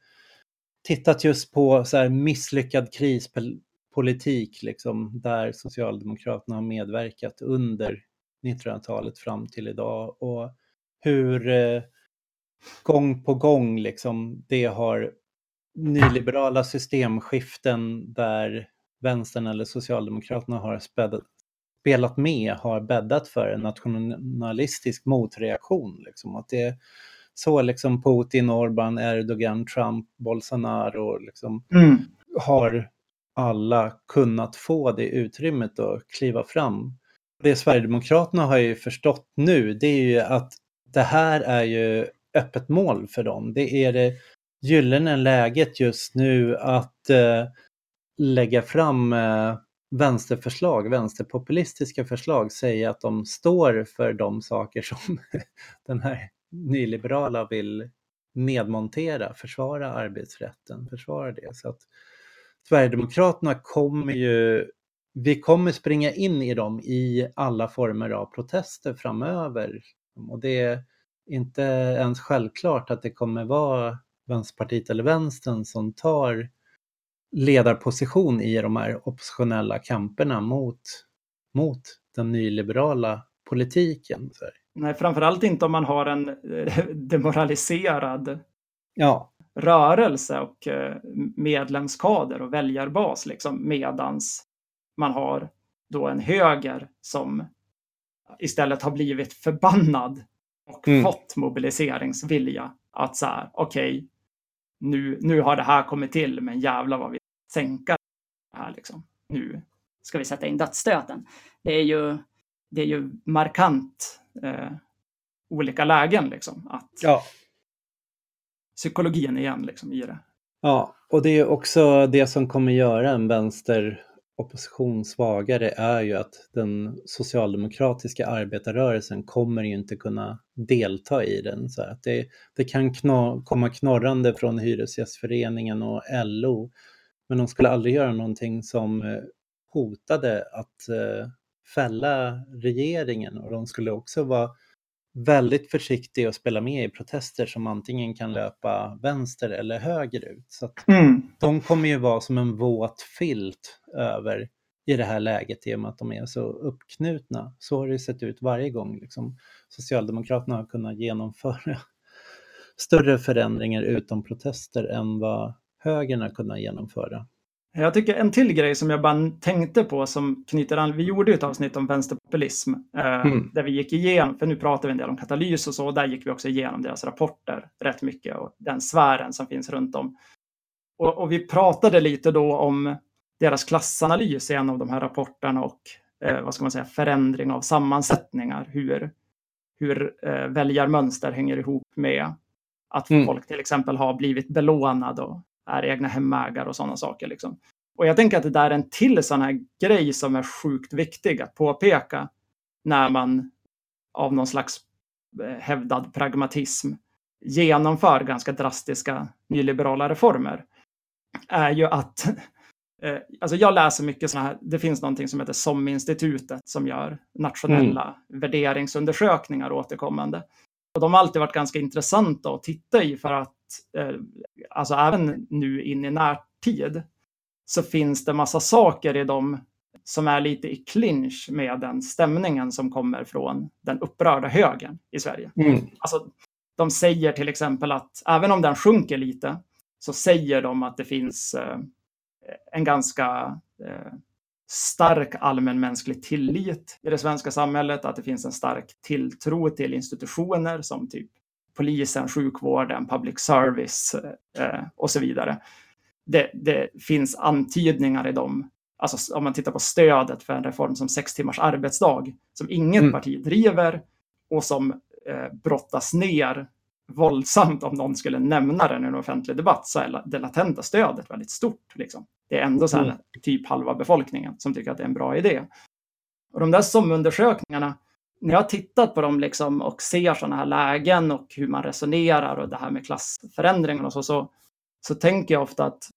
tittat just på så här misslyckad krispolitik liksom, där Socialdemokraterna har medverkat under 1900-talet fram till idag och hur eh, gång på gång liksom det har nyliberala systemskiften där vänstern eller Socialdemokraterna har späd, spelat med har bäddat för en nationalistisk motreaktion. Liksom. Att det är så liksom Putin, Orban, Erdogan, Trump, Bolsonaro liksom, mm. har alla kunnat få det utrymmet att kliva fram. Det Sverigedemokraterna har ju förstått nu, det är ju att det här är ju öppet mål för dem. Det är det gyllene läget just nu att eh, lägga fram eh, vänsterförslag, vänsterpopulistiska förslag, säga att de står för de saker som den här nyliberala vill nedmontera, försvara arbetsrätten, försvara det. Så att Sverigedemokraterna kommer ju, vi kommer springa in i dem i alla former av protester framöver. Och det är inte ens självklart att det kommer vara Vänsterpartiet eller vänstern som tar ledarposition i de här oppositionella kamperna mot, mot den nyliberala politiken. Nej, framförallt inte om man har en eh, demoraliserad ja. rörelse och eh, medlemskader och väljarbas liksom, medans man har då en höger som istället har blivit förbannad och mm. fått mobiliseringsvilja. Att så här, okej, okay, nu, nu har det här kommit till, men jävla vad vi sänka det här liksom. Nu ska vi sätta in dödsstöten. Det är ju, det är ju markant eh, olika lägen liksom. Att ja. Psykologin igen liksom i det. Ja, och det är också det som kommer göra en vänster opposition svagare är ju att den socialdemokratiska arbetarrörelsen kommer ju inte kunna delta i den. Så att det, det kan kno, komma knorrande från Hyresgästföreningen och LO, men de skulle aldrig göra någonting som eh, hotade att eh, fälla regeringen och de skulle också vara väldigt försiktiga och spela med i protester som antingen kan löpa vänster eller höger ut. Så mm. De kommer ju vara som en våt filt över i det här läget i och med att de är så uppknutna. Så har det sett ut varje gång liksom, Socialdemokraterna har kunnat genomföra större förändringar utom protester än vad högern har kunnat genomföra. Jag tycker en till grej som jag bara tänkte på som knyter an. Vi gjorde ett avsnitt om vänsterpopulism eh, mm. där vi gick igenom, för nu pratar vi en del om katalys och så, och där gick vi också igenom deras rapporter rätt mycket och den sfären som finns runt om. Och, och vi pratade lite då om deras klassanalys i en av de här rapporterna och eh, vad ska man säga, förändring av sammansättningar, hur, hur eh, väljarmönster hänger ihop med att mm. folk till exempel har blivit belånade och är egna hemägare och sådana saker. Liksom. Och jag tänker att det där är en till sån här grej som är sjukt viktig att påpeka när man av någon slags eh, hävdad pragmatism genomför ganska drastiska nyliberala reformer är ju att eh, Alltså jag läser mycket sådana här, det finns någonting som heter SOM-institutet som gör nationella mm. värderingsundersökningar återkommande. Och de har alltid varit ganska intressanta att titta i för att, alltså även nu in i närtid, så finns det massa saker i dem som är lite i clinch med den stämningen som kommer från den upprörda högern i Sverige. Mm. Alltså, de säger till exempel att även om den sjunker lite så säger de att det finns eh, en ganska eh, stark allmänmänsklig tillit i det svenska samhället, att det finns en stark tilltro till institutioner som typ polisen, sjukvården, public service eh, och så vidare. Det, det, finns antydningar i dem, alltså om man tittar på stödet för en reform som sex timmars arbetsdag, som inget mm. parti driver och som eh, brottas ner våldsamt om någon skulle nämna den i en offentlig debatt så är det latenta stödet väldigt stort. Liksom. Det är ändå så här, mm. typ halva befolkningen som tycker att det är en bra idé. Och de där SOM-undersökningarna, när jag har tittat på dem liksom och ser sådana här lägen och hur man resonerar och det här med klassförändringen och så, så, så tänker jag ofta att,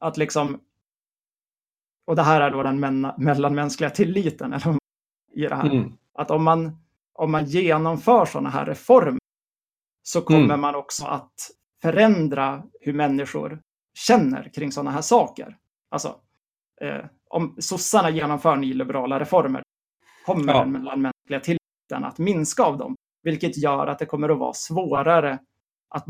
att liksom, och det här är då den mellanmänskliga tilliten eller, i det här, mm. att om man, om man genomför sådana här reformer så kommer mm. man också att förändra hur människor känner kring sådana här saker. Alltså, eh, om sossarna genomför nyliberala reformer kommer ja. den mellanmänskliga tilliten att minska av dem, vilket gör att det kommer att vara svårare att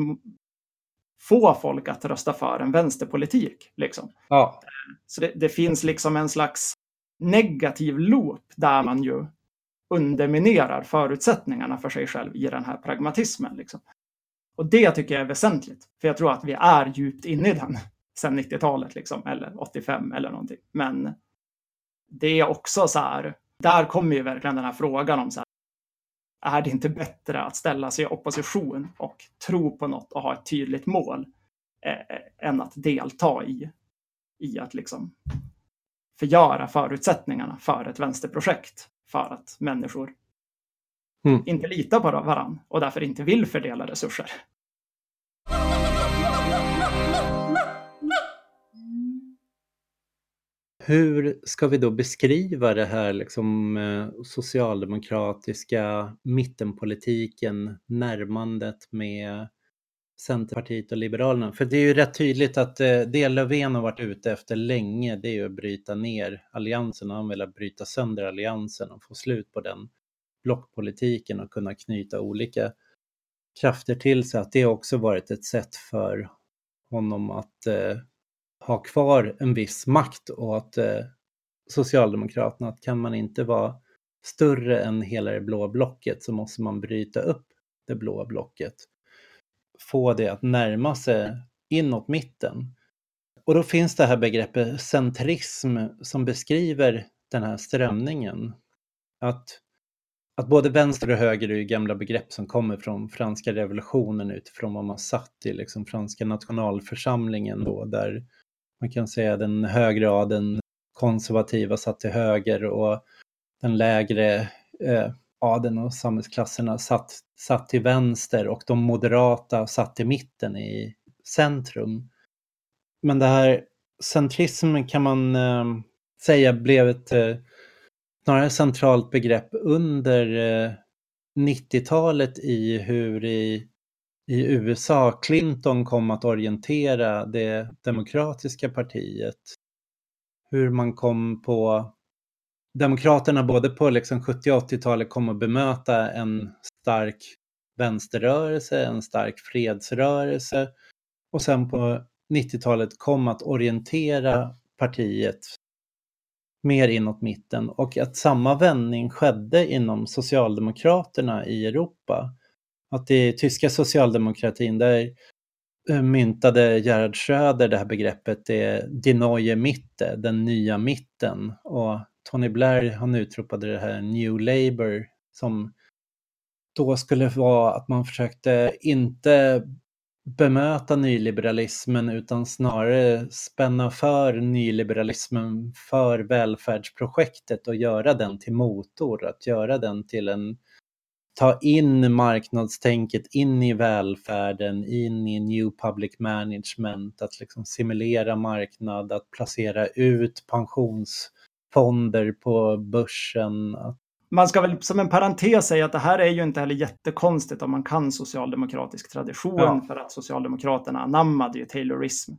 få folk att rösta för en vänsterpolitik. Liksom. Ja. Så det, det, finns liksom en slags negativ loop där man ju underminerar förutsättningarna för sig själv i den här pragmatismen. Liksom. Och det tycker jag är väsentligt, för jag tror att vi är djupt inne i den sedan 90-talet, liksom, eller 85 eller någonting. Men det är också så här, där kommer ju verkligen den här frågan om så här, är det inte bättre att ställa sig i opposition och tro på något och ha ett tydligt mål eh, än att delta i, i att liksom förgöra förutsättningarna för ett vänsterprojekt för att människor mm. inte litar på varandra och därför inte vill fördela resurser. Hur ska vi då beskriva det här liksom, eh, socialdemokratiska mittenpolitiken, närmandet med Centerpartiet och Liberalerna? För det är ju rätt tydligt att eh, det Löfven har varit ute efter länge, det är ju att bryta ner alliansen. Han vill bryta sönder alliansen och få slut på den blockpolitiken och kunna knyta olika krafter till sig. Att det också varit ett sätt för honom att eh, ha kvar en viss makt åt eh, Socialdemokraterna, att kan man inte vara större än hela det blå blocket så måste man bryta upp det blå blocket. Få det att närma sig inåt mitten. Och då finns det här begreppet centrism som beskriver den här strömningen. Att, att både vänster och höger är ju gamla begrepp som kommer från franska revolutionen utifrån vad man satt i liksom franska nationalförsamlingen då, där man kan säga den högre adeln konservativa satt till höger och den lägre eh, adeln och samhällsklasserna satt, satt till vänster och de moderata satt i mitten i centrum. Men det här centrismen kan man eh, säga blev ett eh, snarare centralt begrepp under eh, 90-talet i hur i i USA Clinton kom att orientera det demokratiska partiet. Hur man kom på Demokraterna både på liksom 70 och 80-talet kom att bemöta en stark vänsterrörelse, en stark fredsrörelse och sen på 90-talet kom att orientera partiet mer inåt mitten och att samma vändning skedde inom Socialdemokraterna i Europa att i tyska socialdemokratin där eh, myntade Gerhard Schröder det här begreppet, det är Die Neue Mitte, den nya mitten. Och Tony Blair han utropade det här New Labour som då skulle vara att man försökte inte bemöta nyliberalismen utan snarare spänna för nyliberalismen för välfärdsprojektet och göra den till motor, att göra den till en ta in marknadstänket in i välfärden, in i new public management, att liksom simulera marknad, att placera ut pensionsfonder på börsen, man ska väl som en parentes säga att det här är ju inte heller jättekonstigt om man kan socialdemokratisk tradition ja. för att Socialdemokraterna anammade ju Taylorism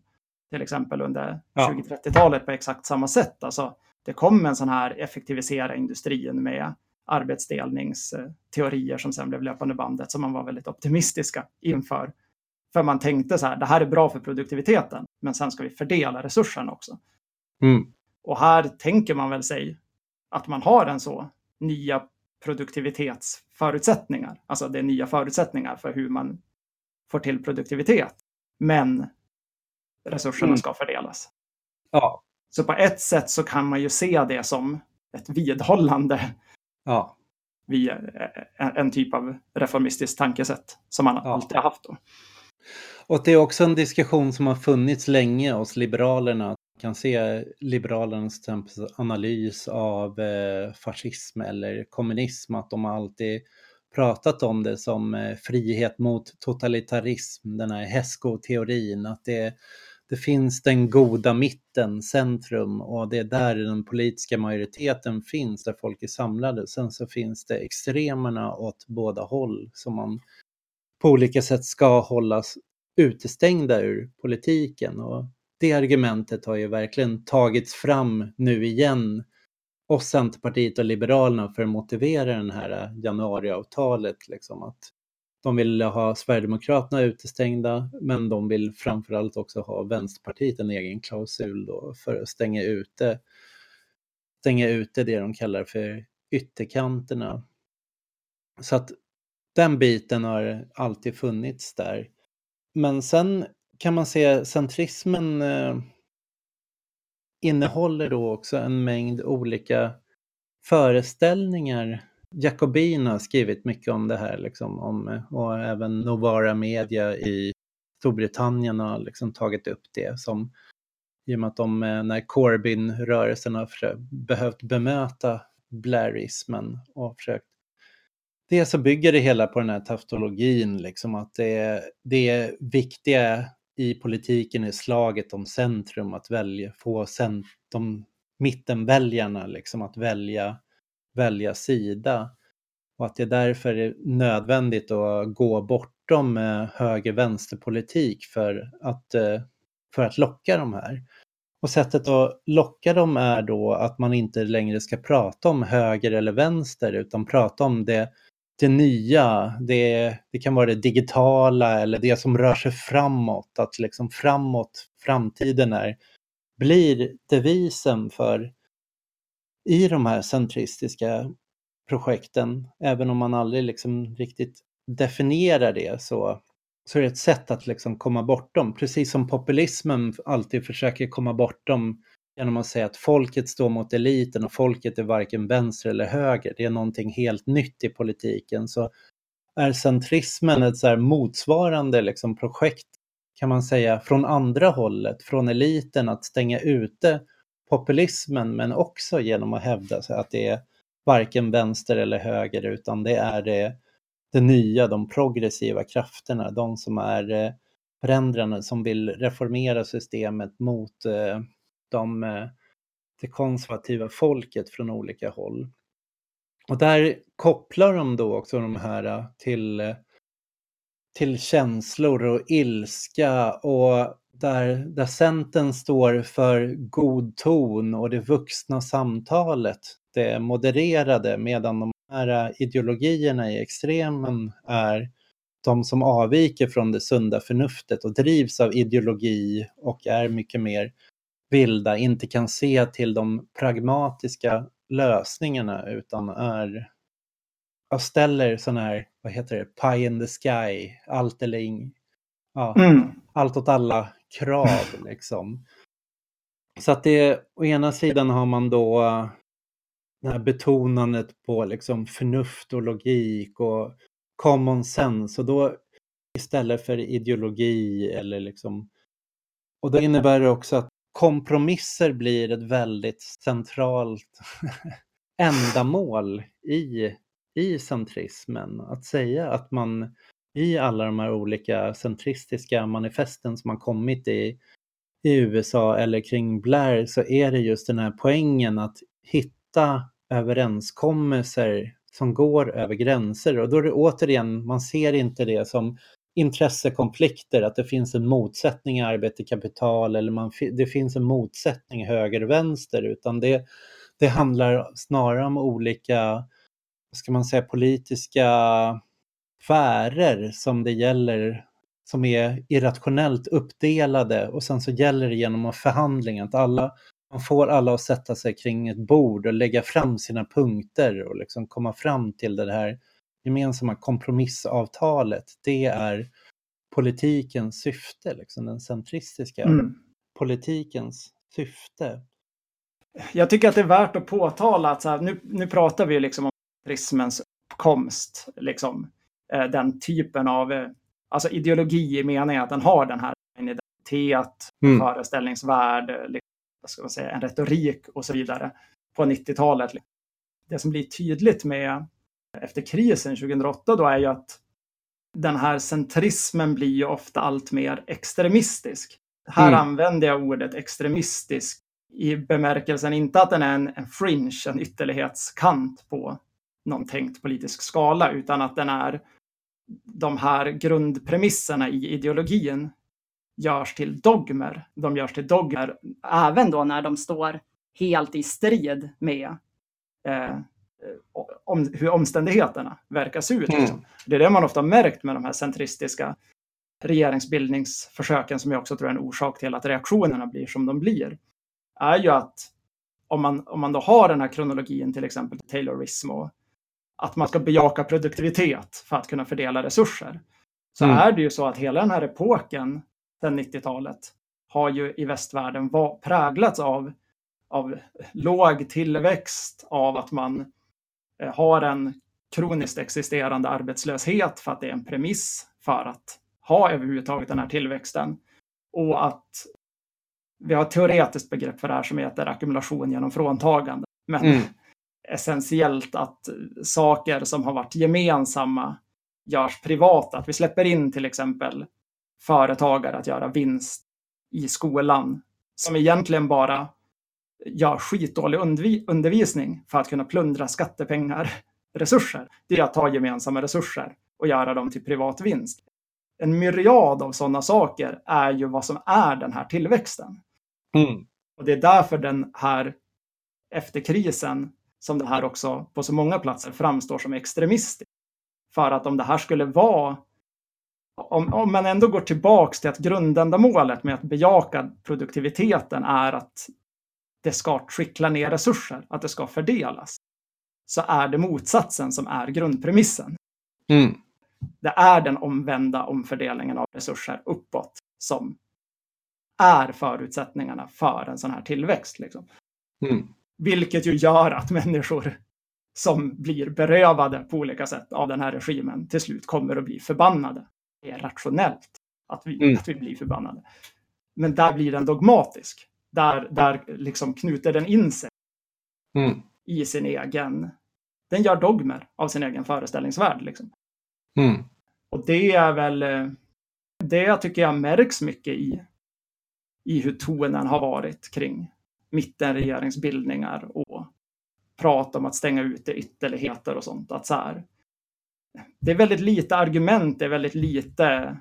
till exempel under ja. 20-30-talet på exakt samma sätt. Alltså, det kom en sån här effektivisera industrin med arbetsdelningsteorier som sen blev löpande bandet som man var väldigt optimistiska inför. För man tänkte så här, det här är bra för produktiviteten, men sen ska vi fördela resurserna också. Mm. Och här tänker man väl sig att man har en så nya produktivitetsförutsättningar. Alltså det är nya förutsättningar för hur man får till produktivitet. Men resurserna mm. ska fördelas. Ja. Så på ett sätt så kan man ju se det som ett vidhållande ja. via en typ av reformistiskt tankesätt som man ja. alltid har haft. Då. Och det är också en diskussion som har funnits länge hos Liberalerna kan se Liberalernas analys av eh, fascism eller kommunism, att de har alltid pratat om det som eh, frihet mot totalitarism, den här HESCO-teorin, att det, det finns den goda mitten, centrum, och det är där den politiska majoriteten finns, där folk är samlade. Sen så finns det extremerna åt båda håll som man på olika sätt ska hållas utestängda ur politiken. Och det argumentet har ju verkligen tagits fram nu igen och Centerpartiet och Liberalerna för att motivera det här äh, januariavtalet. Liksom, att de vill ha Sverigedemokraterna utestängda men de vill framförallt också ha Vänsterpartiet en egen klausul då för att stänga ute, stänga ute det de kallar för ytterkanterna. Så att den biten har alltid funnits där. Men sen kan man se centrismen eh, innehåller då också en mängd olika föreställningar. Jacobin har skrivit mycket om det här liksom, om, och även Novara Media i Storbritannien har liksom tagit upp det som i och med att de, eh, när Corbyn-rörelsen har behövt bemöta blairismen och försökt det så bygger det hela på den här taftologin, liksom att det, det viktiga i politiken är slaget om centrum, att välja, få cent, de mittenväljarna liksom att välja, välja sida. Och att det därför är nödvändigt att gå bortom eh, höger-vänsterpolitik för att, eh, för att locka de här. Och sättet att locka dem är då att man inte längre ska prata om höger eller vänster utan prata om det det nya, det, det kan vara det digitala eller det som rör sig framåt. Att liksom framåt, framtiden är, blir devisen för i de här centristiska projekten, även om man aldrig liksom riktigt definierar det så, så är det ett sätt att liksom komma bortom, precis som populismen alltid försöker komma bortom genom att säga att folket står mot eliten och folket är varken vänster eller höger. Det är någonting helt nytt i politiken. Så är centrismen ett så motsvarande liksom projekt kan man säga från andra hållet, från eliten att stänga ute populismen men också genom att hävda sig att det är varken vänster eller höger utan det är det, det nya, de progressiva krafterna, de som är eh, förändrarna förändrande, som vill reformera systemet mot eh, de, eh, det konservativa folket från olika håll. Och där kopplar de då också de här till, till känslor och ilska och där, där Centern står för god ton och det vuxna samtalet, det modererade, medan de här ideologierna i extremen är de som avviker från det sunda förnuftet och drivs av ideologi och är mycket mer vilda inte kan se till de pragmatiska lösningarna utan är och ställer sådana här, vad heter det, pie in the sky, allt eller ing, ja, mm. allt åt alla krav liksom. Så att det, å ena sidan har man då det här betonandet på liksom förnuft och logik och common sense och då istället för ideologi eller liksom. Och då innebär det också att kompromisser blir ett väldigt centralt ändamål i, i centrismen. Att säga att man i alla de här olika centristiska manifesten som har kommit i, i USA eller kring Blair så är det just den här poängen att hitta överenskommelser som går över gränser. Och då är det återigen, man ser inte det som intressekonflikter, att det finns en motsättning i arbete kapital eller man, det finns en motsättning höger och vänster utan det, det handlar snarare om olika, ska man säga, politiska sfärer som det gäller som är irrationellt uppdelade och sen så gäller det genom förhandlingen att alla, man får alla att sätta sig kring ett bord och lägga fram sina punkter och liksom komma fram till det här gemensamma kompromissavtalet. Det är politikens syfte, liksom den centristiska mm. politikens syfte. Jag tycker att det är värt att påtala att så här, nu, nu pratar vi liksom om prismens uppkomst, liksom, den typen av eh, alltså ideologi i meningen att den har den här identitet, mm. föreställningsvärld, liksom, vad säga, en retorik och så vidare på 90-talet. Det som blir tydligt med efter krisen 2008 då är ju att den här centrismen blir ju ofta allt mer extremistisk. Här mm. använder jag ordet extremistisk i bemärkelsen inte att den är en, en fringe, en ytterlighetskant på någon tänkt politisk skala, utan att den är de här grundpremisserna i ideologin görs till dogmer. De görs till dogmer även då när de står helt i strid med eh, om, hur omständigheterna verkar se ut. Mm. Liksom. Det är det man ofta märkt med de här centristiska regeringsbildningsförsöken som jag också tror är en orsak till att reaktionerna blir som de blir. Är ju att om man, om man då har den här kronologin, till exempel Taylorism och att man ska bejaka produktivitet för att kunna fördela resurser. Så mm. är det ju så att hela den här epoken, sen 90-talet, har ju i västvärlden var, präglats av, av låg tillväxt, av att man eh, har en kroniskt existerande arbetslöshet för att det är en premiss för att ha överhuvudtaget den här tillväxten. Och att vi har ett teoretiskt begrepp för det här som heter ackumulation genom fråntagande. Men mm essentiellt att saker som har varit gemensamma görs privata. Att vi släpper in till exempel företagare att göra vinst i skolan som egentligen bara gör skitdålig undervisning för att kunna plundra skattepengar, resurser. Det är att ta gemensamma resurser och göra dem till privat vinst. En myriad av sådana saker är ju vad som är den här tillväxten. Mm. Och det är därför den här efter krisen som det här också på så många platser framstår som extremistiskt. För att om det här skulle vara om, om man ändå går tillbaks till att grundändamålet med att bejaka produktiviteten är att det ska trickla ner resurser, att det ska fördelas, så är det motsatsen som är grundpremissen. Mm. Det är den omvända omfördelningen av resurser uppåt som är förutsättningarna för en sån här tillväxt. Liksom. Mm. Vilket ju gör att människor som blir berövade på olika sätt av den här regimen till slut kommer att bli förbannade. Det är rationellt att vi, mm. att vi blir förbannade. Men där blir den dogmatisk. Där, där liksom knuter den in sig mm. i sin egen... Den gör dogmer av sin egen föreställningsvärld. Liksom. Mm. Och det är väl... Det tycker jag märks mycket i, i hur tonen har varit kring mittenregeringsbildningar och prat om att stänga ute ytterligheter och sånt. Att så här, det är väldigt lite argument, det är väldigt lite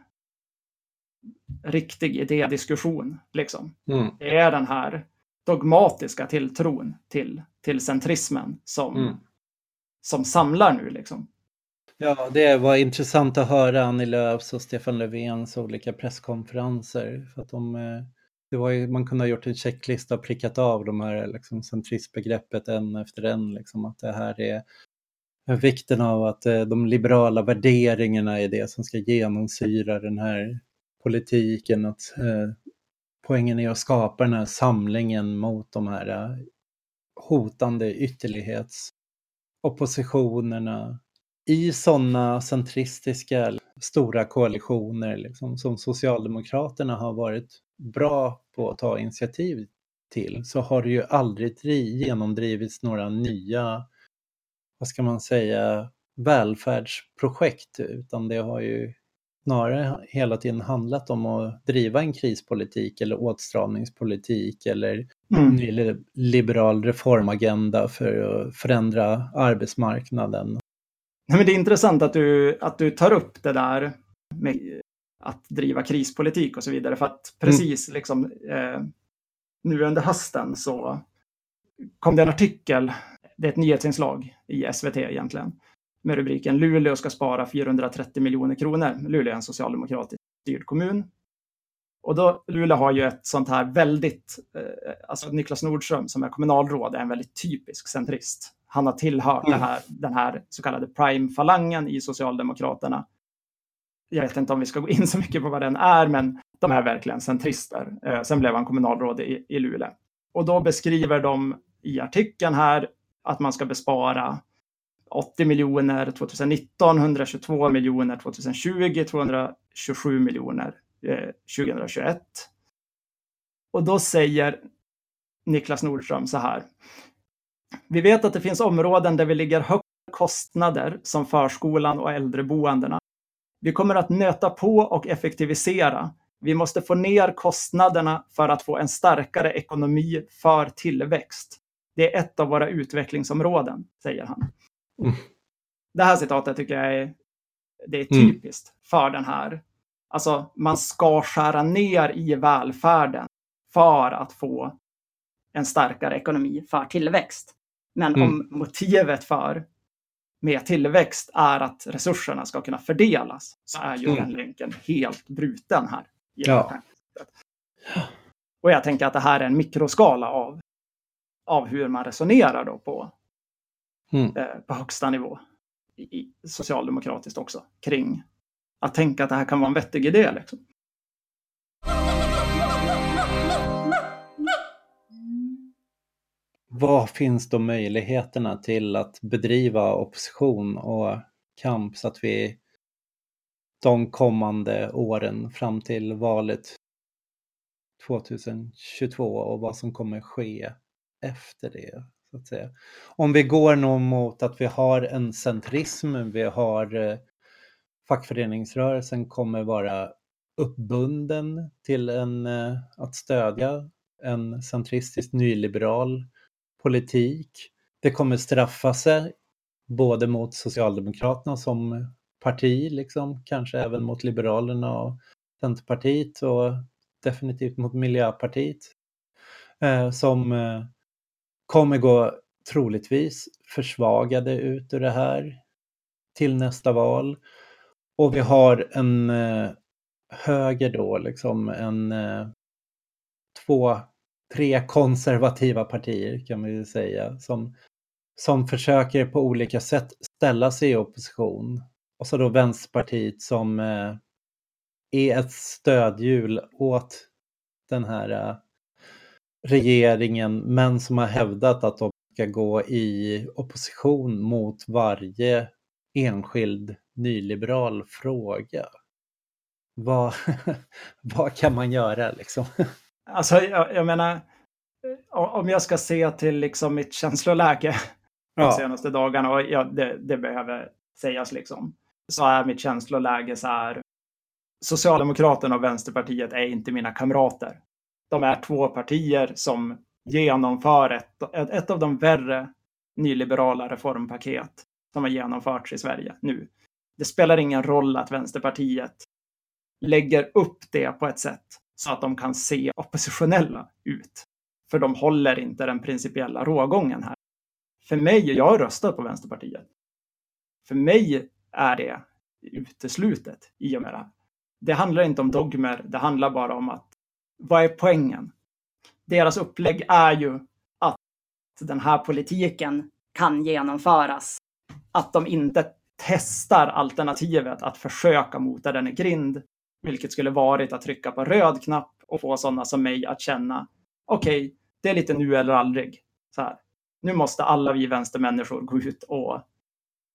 riktig idédiskussion. Liksom. Mm. Det är den här dogmatiska tilltron till, till centrismen som, mm. som samlar nu. Liksom. Ja, det var intressant att höra Annie Lööfs och Stefan Löfvens olika presskonferenser. För att de, eh, det var ju, man kunde ha gjort en checklista och prickat av de här liksom, centristbegreppet en efter en. Liksom, att det här är vikten av att eh, de liberala värderingarna är det som ska genomsyra den här politiken. Att eh, poängen är att skapa den här samlingen mot de här eh, hotande ytterlighetsoppositionerna i sådana centristiska stora koalitioner liksom, som Socialdemokraterna har varit bra på att ta initiativ till så har det ju aldrig genomdrivits några nya, vad ska man säga, välfärdsprojekt utan det har ju snarare hela tiden handlat om att driva en krispolitik eller åtstramningspolitik eller mm. nyliberal reformagenda för att förändra arbetsmarknaden. Nej, men det är intressant att du, att du tar upp det där med att driva krispolitik och så vidare. För att precis mm. liksom, eh, nu under hösten så kom det en artikel, det är ett nyhetsinslag i SVT egentligen, med rubriken Luleå ska spara 430 miljoner kronor. Luleå är en socialdemokratiskt styrd kommun. Och då, Luleå har ju ett sånt här väldigt, eh, alltså Niklas Nordström som är kommunalråd är en väldigt typisk centrist. Han har tillhört mm. här, den här så kallade prime-falangen i Socialdemokraterna. Jag vet inte om vi ska gå in så mycket på vad den är, men de är verkligen centrister. Eh, sen blev han kommunalråd i, i Luleå. Och då beskriver de i artikeln här att man ska bespara 80 miljoner 2019, 122 miljoner 2020, 227 miljoner eh, 2021. Och då säger Niklas Nordström så här. Vi vet att det finns områden där vi ligger högt kostnader som förskolan och äldreboendena. Vi kommer att nöta på och effektivisera. Vi måste få ner kostnaderna för att få en starkare ekonomi för tillväxt. Det är ett av våra utvecklingsområden, säger han. Mm. Det här citatet tycker jag är, det är mm. typiskt mm. för den här. Alltså, man ska skära ner i välfärden för att få en starkare ekonomi för tillväxt. Men mm. om motivet för med tillväxt är att resurserna ska kunna fördelas så är ju mm. den länken helt bruten här. ja. Och jag tänker att det här är en mikroskala av, av hur man resonerar då på, mm. eh, på högsta nivå. I, socialdemokratiskt också, kring att tänka att det här kan vara en vettig idé. Liksom. Vad finns då möjligheterna till att bedriva opposition och kamp så att vi de kommande åren fram till valet 2022 och vad som kommer ske efter det? Så att säga. Om vi går nog mot att vi har en centrism, vi har eh, fackföreningsrörelsen kommer vara uppbunden till en, eh, att stödja en centristisk nyliberal politik. Det kommer straffa sig både mot Socialdemokraterna som parti, liksom, kanske även mot Liberalerna och Centerpartiet och definitivt mot Miljöpartiet eh, som eh, kommer gå troligtvis försvagade ut ur det här till nästa val. Och vi har en eh, höger då, liksom en eh, två tre konservativa partier kan man ju säga som, som försöker på olika sätt ställa sig i opposition. Och så då Vänsterpartiet som eh, är ett stödhjul åt den här eh, regeringen men som har hävdat att de ska gå i opposition mot varje enskild nyliberal fråga. Vad, vad kan man göra liksom? Alltså, jag, jag menar, om jag ska se till liksom mitt känsloläge de ja. senaste dagarna, och ja, det, det, behöver sägas liksom, så är mitt känsloläge så här. Socialdemokraterna och Vänsterpartiet är inte mina kamrater. De är två partier som genomför ett, ett av de värre nyliberala reformpaket som har genomförts i Sverige nu. Det spelar ingen roll att Vänsterpartiet lägger upp det på ett sätt så att de kan se oppositionella ut. För de håller inte den principiella rågången här. För mig, jag har röstat på Vänsterpartiet. För mig är det uteslutet i och med det här. Det handlar inte om dogmer, det handlar bara om att vad är poängen? Deras upplägg är ju att den här politiken kan genomföras. Att de inte testar alternativet att försöka mota den i grind vilket skulle varit att trycka på röd knapp och få sådana som mig att känna okej, okay, det är lite nu eller aldrig. Så här. Nu måste alla vi vänstermänniskor gå ut och,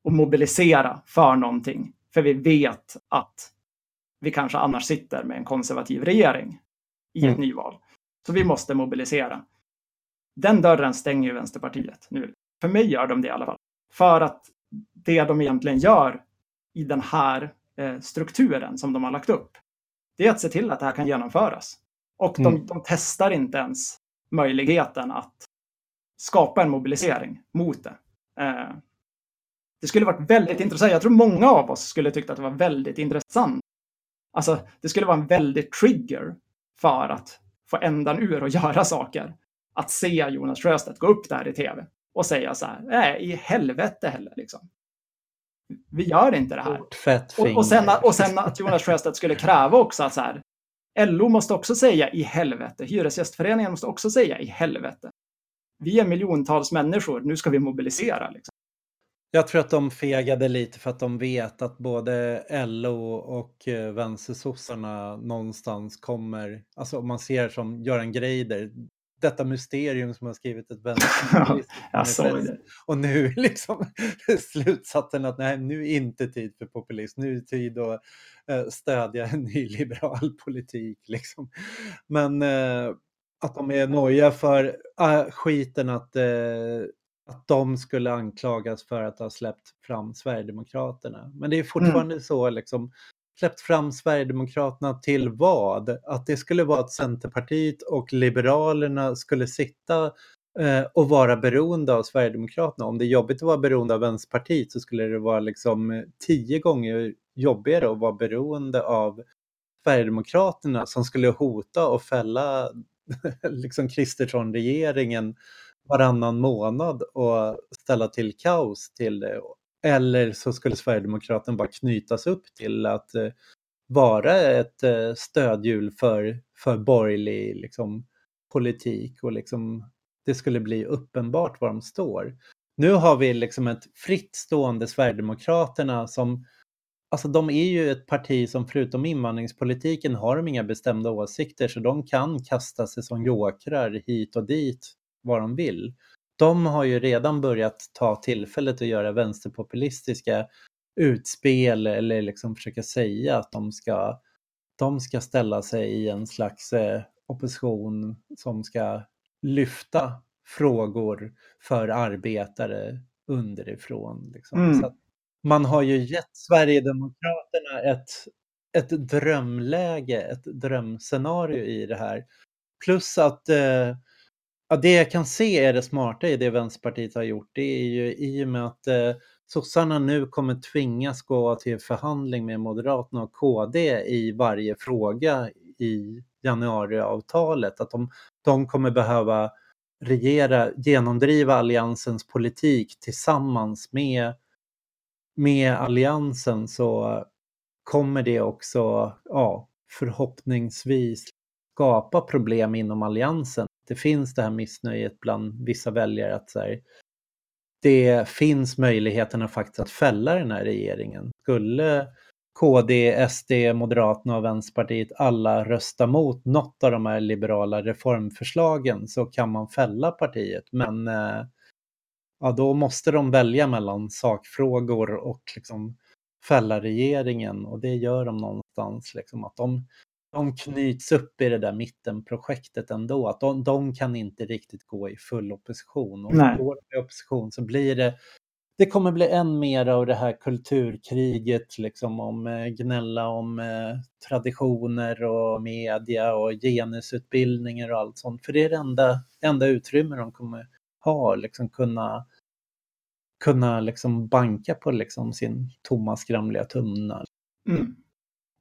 och mobilisera för någonting. För vi vet att vi kanske annars sitter med en konservativ regering i ett mm. nyval. Så vi måste mobilisera. Den dörren stänger ju Vänsterpartiet nu. För mig gör de det i alla fall. För att det de egentligen gör i den här eh, strukturen som de har lagt upp, det är att se till att det här kan genomföras. Och de, mm. de testar inte ens möjligheten att skapa en mobilisering mot det. Eh, det skulle varit väldigt intressant. Jag tror många av oss skulle tycka att det var väldigt intressant. Alltså, det skulle vara en väldigt trigger för att få ändan ur och göra saker. Att se Jonas Sjöstedt gå upp där i tv och säga så här, nej, i helvete heller liksom. Vi gör inte det här. Och, och, sen, och sen att Jonas Sjöstedt skulle kräva också att så här, LO måste också säga i helvete. Hyresgästföreningen måste också säga i helvete. Vi är miljontals människor, nu ska vi mobilisera. Liksom. Jag tror att de fegade lite för att de vet att både LO och eh, vänstersossarna någonstans kommer, alltså om man ser som Göran Greider, detta mysterium som har skrivit ett vänsterpopulism. och nu liksom slutsatsen att nej, nu är inte tid för populism, nu är det tid att uh, stödja en nyliberal politik. Liksom. Men uh, att de är noja för uh, skiten att att de skulle anklagas för att ha släppt fram Sverigedemokraterna. Men det är mm. fortfarande mm. så, liksom, släppt fram Sverigedemokraterna till vad? Att det skulle vara att Centerpartiet och Liberalerna skulle sitta eh, och vara beroende av Sverigedemokraterna. Om det är jobbigt att vara beroende av Vänsterpartiet så skulle det vara liksom eh, tio gånger jobbigare att vara beroende av Sverigedemokraterna som skulle hota och fälla liksom Kristersson-regeringen varannan månad och ställa till kaos till det. Eller så skulle Sverigedemokraterna bara knytas upp till att eh, vara ett eh, stödhjul för, för borgerlig liksom, politik och liksom, det skulle bli uppenbart var de står. Nu har vi liksom ett fritt stående Sverigedemokraterna som Alltså de är ju ett parti som förutom invandringspolitiken har de inga bestämda åsikter så de kan kasta sig som jokrar hit och dit vad de vill. De har ju redan börjat ta tillfället att göra vänsterpopulistiska utspel eller liksom försöka säga att de ska, de ska ställa sig i en slags eh, opposition som ska lyfta frågor för arbetare underifrån. Liksom. Mm. Så man har ju gett Sverigedemokraterna ett, ett drömläge, ett drömscenario i det här. Plus att eh, Ja, det jag kan se är det smarta i det Vänsterpartiet har gjort, det är ju i och med att eh, sossarna nu kommer tvingas gå till förhandling med Moderaterna och KD i varje fråga i januariavtalet, att de, de kommer behöva regera, genomdriva alliansens politik tillsammans med, med alliansen så kommer det också ja, förhoppningsvis skapa problem inom alliansen det finns det här missnöjet bland vissa väljare att så här, det finns möjligheterna faktiskt att fälla den här regeringen. Skulle KD, SD, Moderaterna och Vänsterpartiet alla rösta mot något av de här liberala reformförslagen så kan man fälla partiet. Men eh, ja, då måste de välja mellan sakfrågor och liksom fälla regeringen och det gör de någonstans. Liksom, att de, de knyts upp i det där mittenprojektet ändå. Att de, de kan inte riktigt gå i full opposition. Och Nej. går de i opposition så blir det det kommer bli än mer av det här kulturkriget, liksom om eh, gnälla om eh, traditioner och media och genusutbildningar och allt sånt. För det är det enda, enda utrymme de kommer ha, liksom kunna, kunna liksom banka på liksom sin tomma skramliga tunna. Mm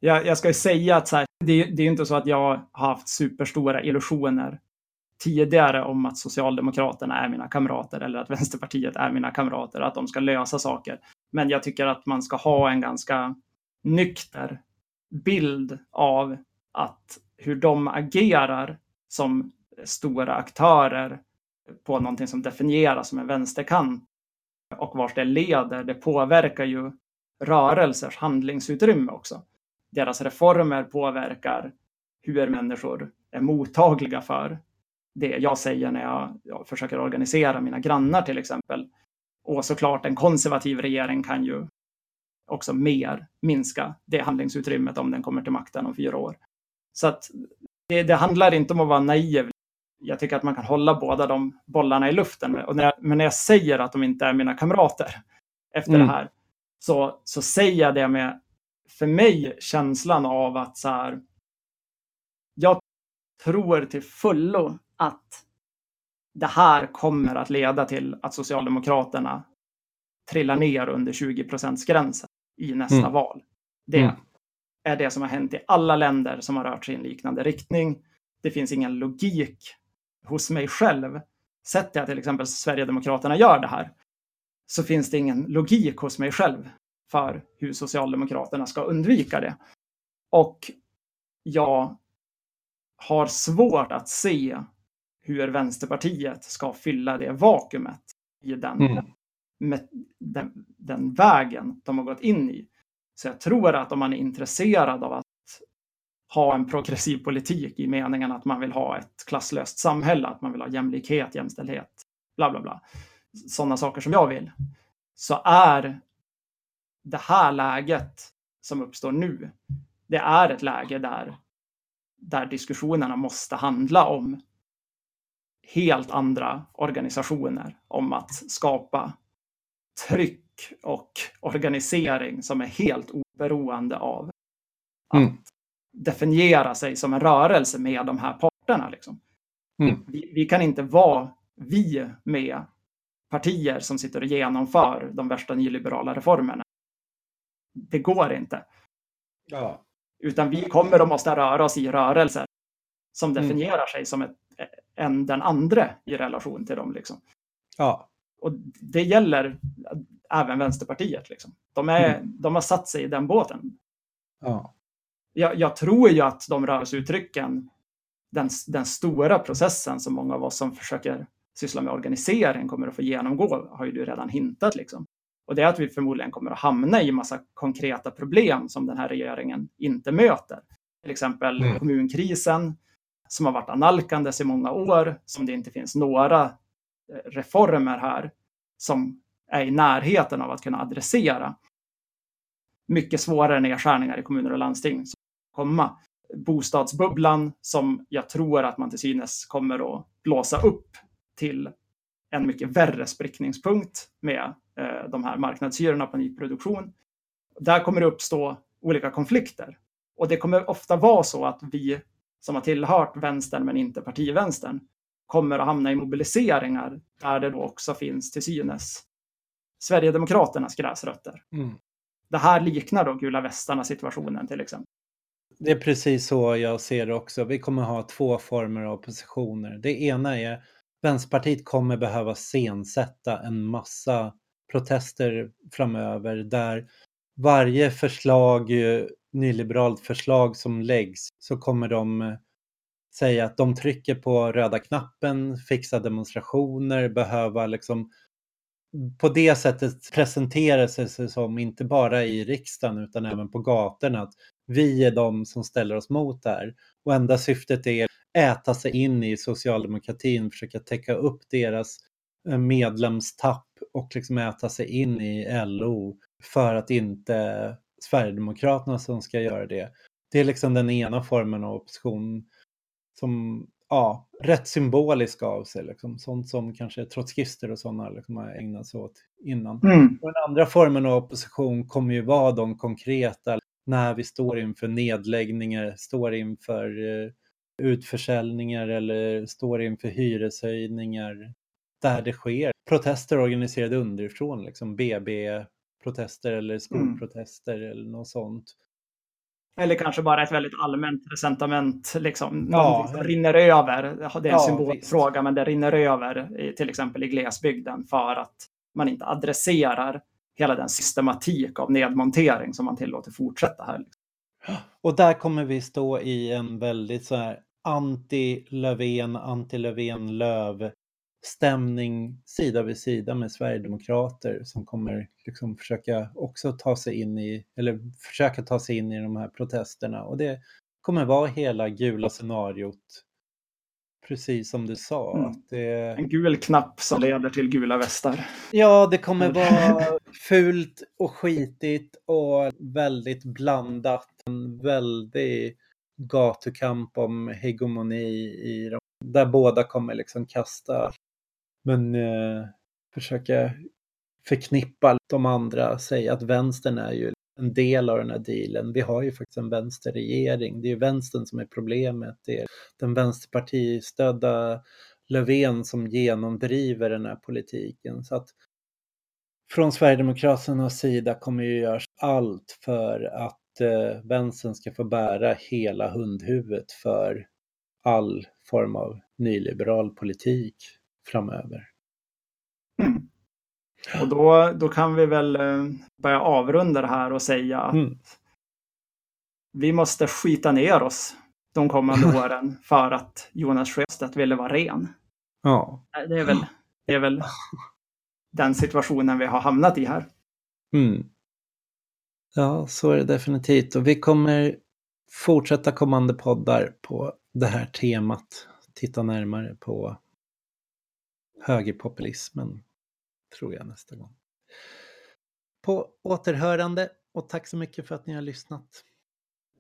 jag, jag ska ju säga att så här, det, det är inte så att jag har haft superstora illusioner tidigare om att Socialdemokraterna är mina kamrater eller att Vänsterpartiet är mina kamrater, att de ska lösa saker. Men jag tycker att man ska ha en ganska nykter bild av att hur de agerar som stora aktörer på någonting som definieras som en vänsterkant och vart det leder, det påverkar ju rörelsers handlingsutrymme också deras reformer påverkar hur människor är mottagliga för det jag säger när jag, jag, försöker organisera mina grannar till exempel. Och såklart en konservativ regering kan ju också mer minska det handlingsutrymmet om den kommer till makten om fyra år. Så att det, det handlar inte om att vara naiv. Jag tycker att man kan hålla båda de bollarna i luften. Och när jag, men när jag säger att de inte är mina kamrater efter mm. det här, så, så säger jag det med, för mig, känslan av att så här, jag tror till fullo att det här kommer att leda till att Socialdemokraterna trillar ner under 20 gränsen i nästa mm. val. Det mm. är det som har hänt i alla länder som har rört sig i en liknande riktning. Det finns ingen logik hos mig själv. Sätter jag till exempel Sverigedemokraterna gör det här så finns det ingen logik hos mig själv för hur Socialdemokraterna ska undvika det. Och jag har svårt att se hur Vänsterpartiet ska fylla det vakuumet i den, mm. med den, den vägen de har gått in i. Så jag tror att om man är intresserad av att ha en progressiv politik i meningen att man vill ha ett klasslöst samhälle, att man vill ha jämlikhet, jämställdhet, bla bla bla. Sådana saker som jag vill. Så är det här läget som uppstår nu, det är ett läge där, där diskussionerna måste handla om helt andra organisationer, om att skapa tryck och organisering som är helt oberoende av att mm. definiera sig som en rörelse med de här parterna. Liksom. Mm. Vi, vi, kan inte vara vi med partier som sitter och genomför de värsta nyliberala reformerna det går inte. Ja. Utan vi kommer att måste röra oss i rörelser som mm. definierar mm. sig som ett, en den andra i relation till dem. Liksom. Ja. Och det gäller även Vänsterpartiet. Liksom. De, är, mm. de har satt sig i den båten. Ja. Jag, jag tror ju att de rörelseuttrycken, den, den stora processen som många av oss som försöker syssla med organisering kommer att få genomgå, har ju du redan hintat. Liksom. Och det är att vi förmodligen kommer att hamna i massa konkreta problem som den här regeringen inte möter. Till exempel mm. kommunkrisen som har varit analkandes i många år, som det inte finns några eh, reformer här som är i närheten av att kunna adressera. Mycket svårare nedskärningar i kommuner och landsting som komma. Bostadsbubblan som jag tror att man till synes kommer att blåsa upp till en mycket värre sprickningspunkt med de här marknadshyrorna på nyproduktion. Där kommer det uppstå olika konflikter. Och det kommer ofta vara så att vi som har tillhört vänstern men inte partivänstern kommer att hamna i mobiliseringar där det då också finns till synes Sverigedemokraternas gräsrötter. Mm. Det här liknar då gula västarna situationen till exempel. Det är precis så jag ser det också. Vi kommer ha två former av oppositioner. Det ena är Vänsterpartiet kommer behöva scensätta en massa protester framöver där varje förslag, eh, nyliberalt förslag som läggs så kommer de eh, säga att de trycker på röda knappen, fixa demonstrationer, behöva liksom på det sättet presentera sig som, inte bara i riksdagen utan även på gatorna, att vi är de som ställer oss mot det här. Och enda syftet är äta sig in i socialdemokratin, försöka täcka upp deras eh, medlemstapp och liksom äta sig in i LO för att inte Sverigedemokraterna som ska göra det. Det är liksom den ena formen av opposition som ja, rätt symbolisk av sig, liksom. sånt som kanske trotskister och sådana liksom har ägnat sig åt innan. Mm. Och den andra formen av opposition kommer ju vara de konkreta, när vi står inför nedläggningar, står inför eh, utförsäljningar eller står inför hyreshöjningar där det sker protester organiserade underifrån, liksom BB-protester eller mm. skolprotester mm. eller något sånt. Eller kanske bara ett väldigt allmänt resentament, liksom. Ja. som rinner över. Det är en ja, symbolfråga, visst. men det rinner över i, till exempel i glesbygden för att man inte adresserar hela den systematik av nedmontering som man tillåter fortsätta här. Och där kommer vi stå i en väldigt så här anti-Löfven, anti-Löfven-Löv stämning sida vid sida med Sverigedemokrater som kommer liksom försöka också ta sig in i, eller försöka ta sig in i de här protesterna och det kommer vara hela gula scenariot precis som du sa. Mm. Det... En gul knapp som leder till gula västar. Ja, det kommer vara fult och skitigt och väldigt blandat. En väldig gatukamp om hegemoni i dem. Där båda kommer liksom kasta, men eh, försöka förknippa de andra, säga att vänstern är ju en del av den här dealen. Vi har ju faktiskt en vänsterregering. Det är ju vänstern som är problemet. Det är den vänsterpartistödda Löfven som genomdriver den här politiken. Så att från Sverigedemokraternas sida kommer ju göras allt för att eh, vänstern ska få bära hela hundhuvudet för all form av nyliberal politik framöver. Mm. Och då, då kan vi väl eh, börja avrunda det här och säga att mm. vi måste skita ner oss de kommande åren för att Jonas Sjöstedt ville vara ren. Ja. Det är väl, det är väl den situationen vi har hamnat i här. Mm. Ja, så är det definitivt. Och vi kommer fortsätta kommande poddar på det här temat. Titta närmare på högerpopulismen tror jag nästa gång. På återhörande och tack så mycket för att ni har lyssnat.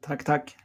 Tack, tack.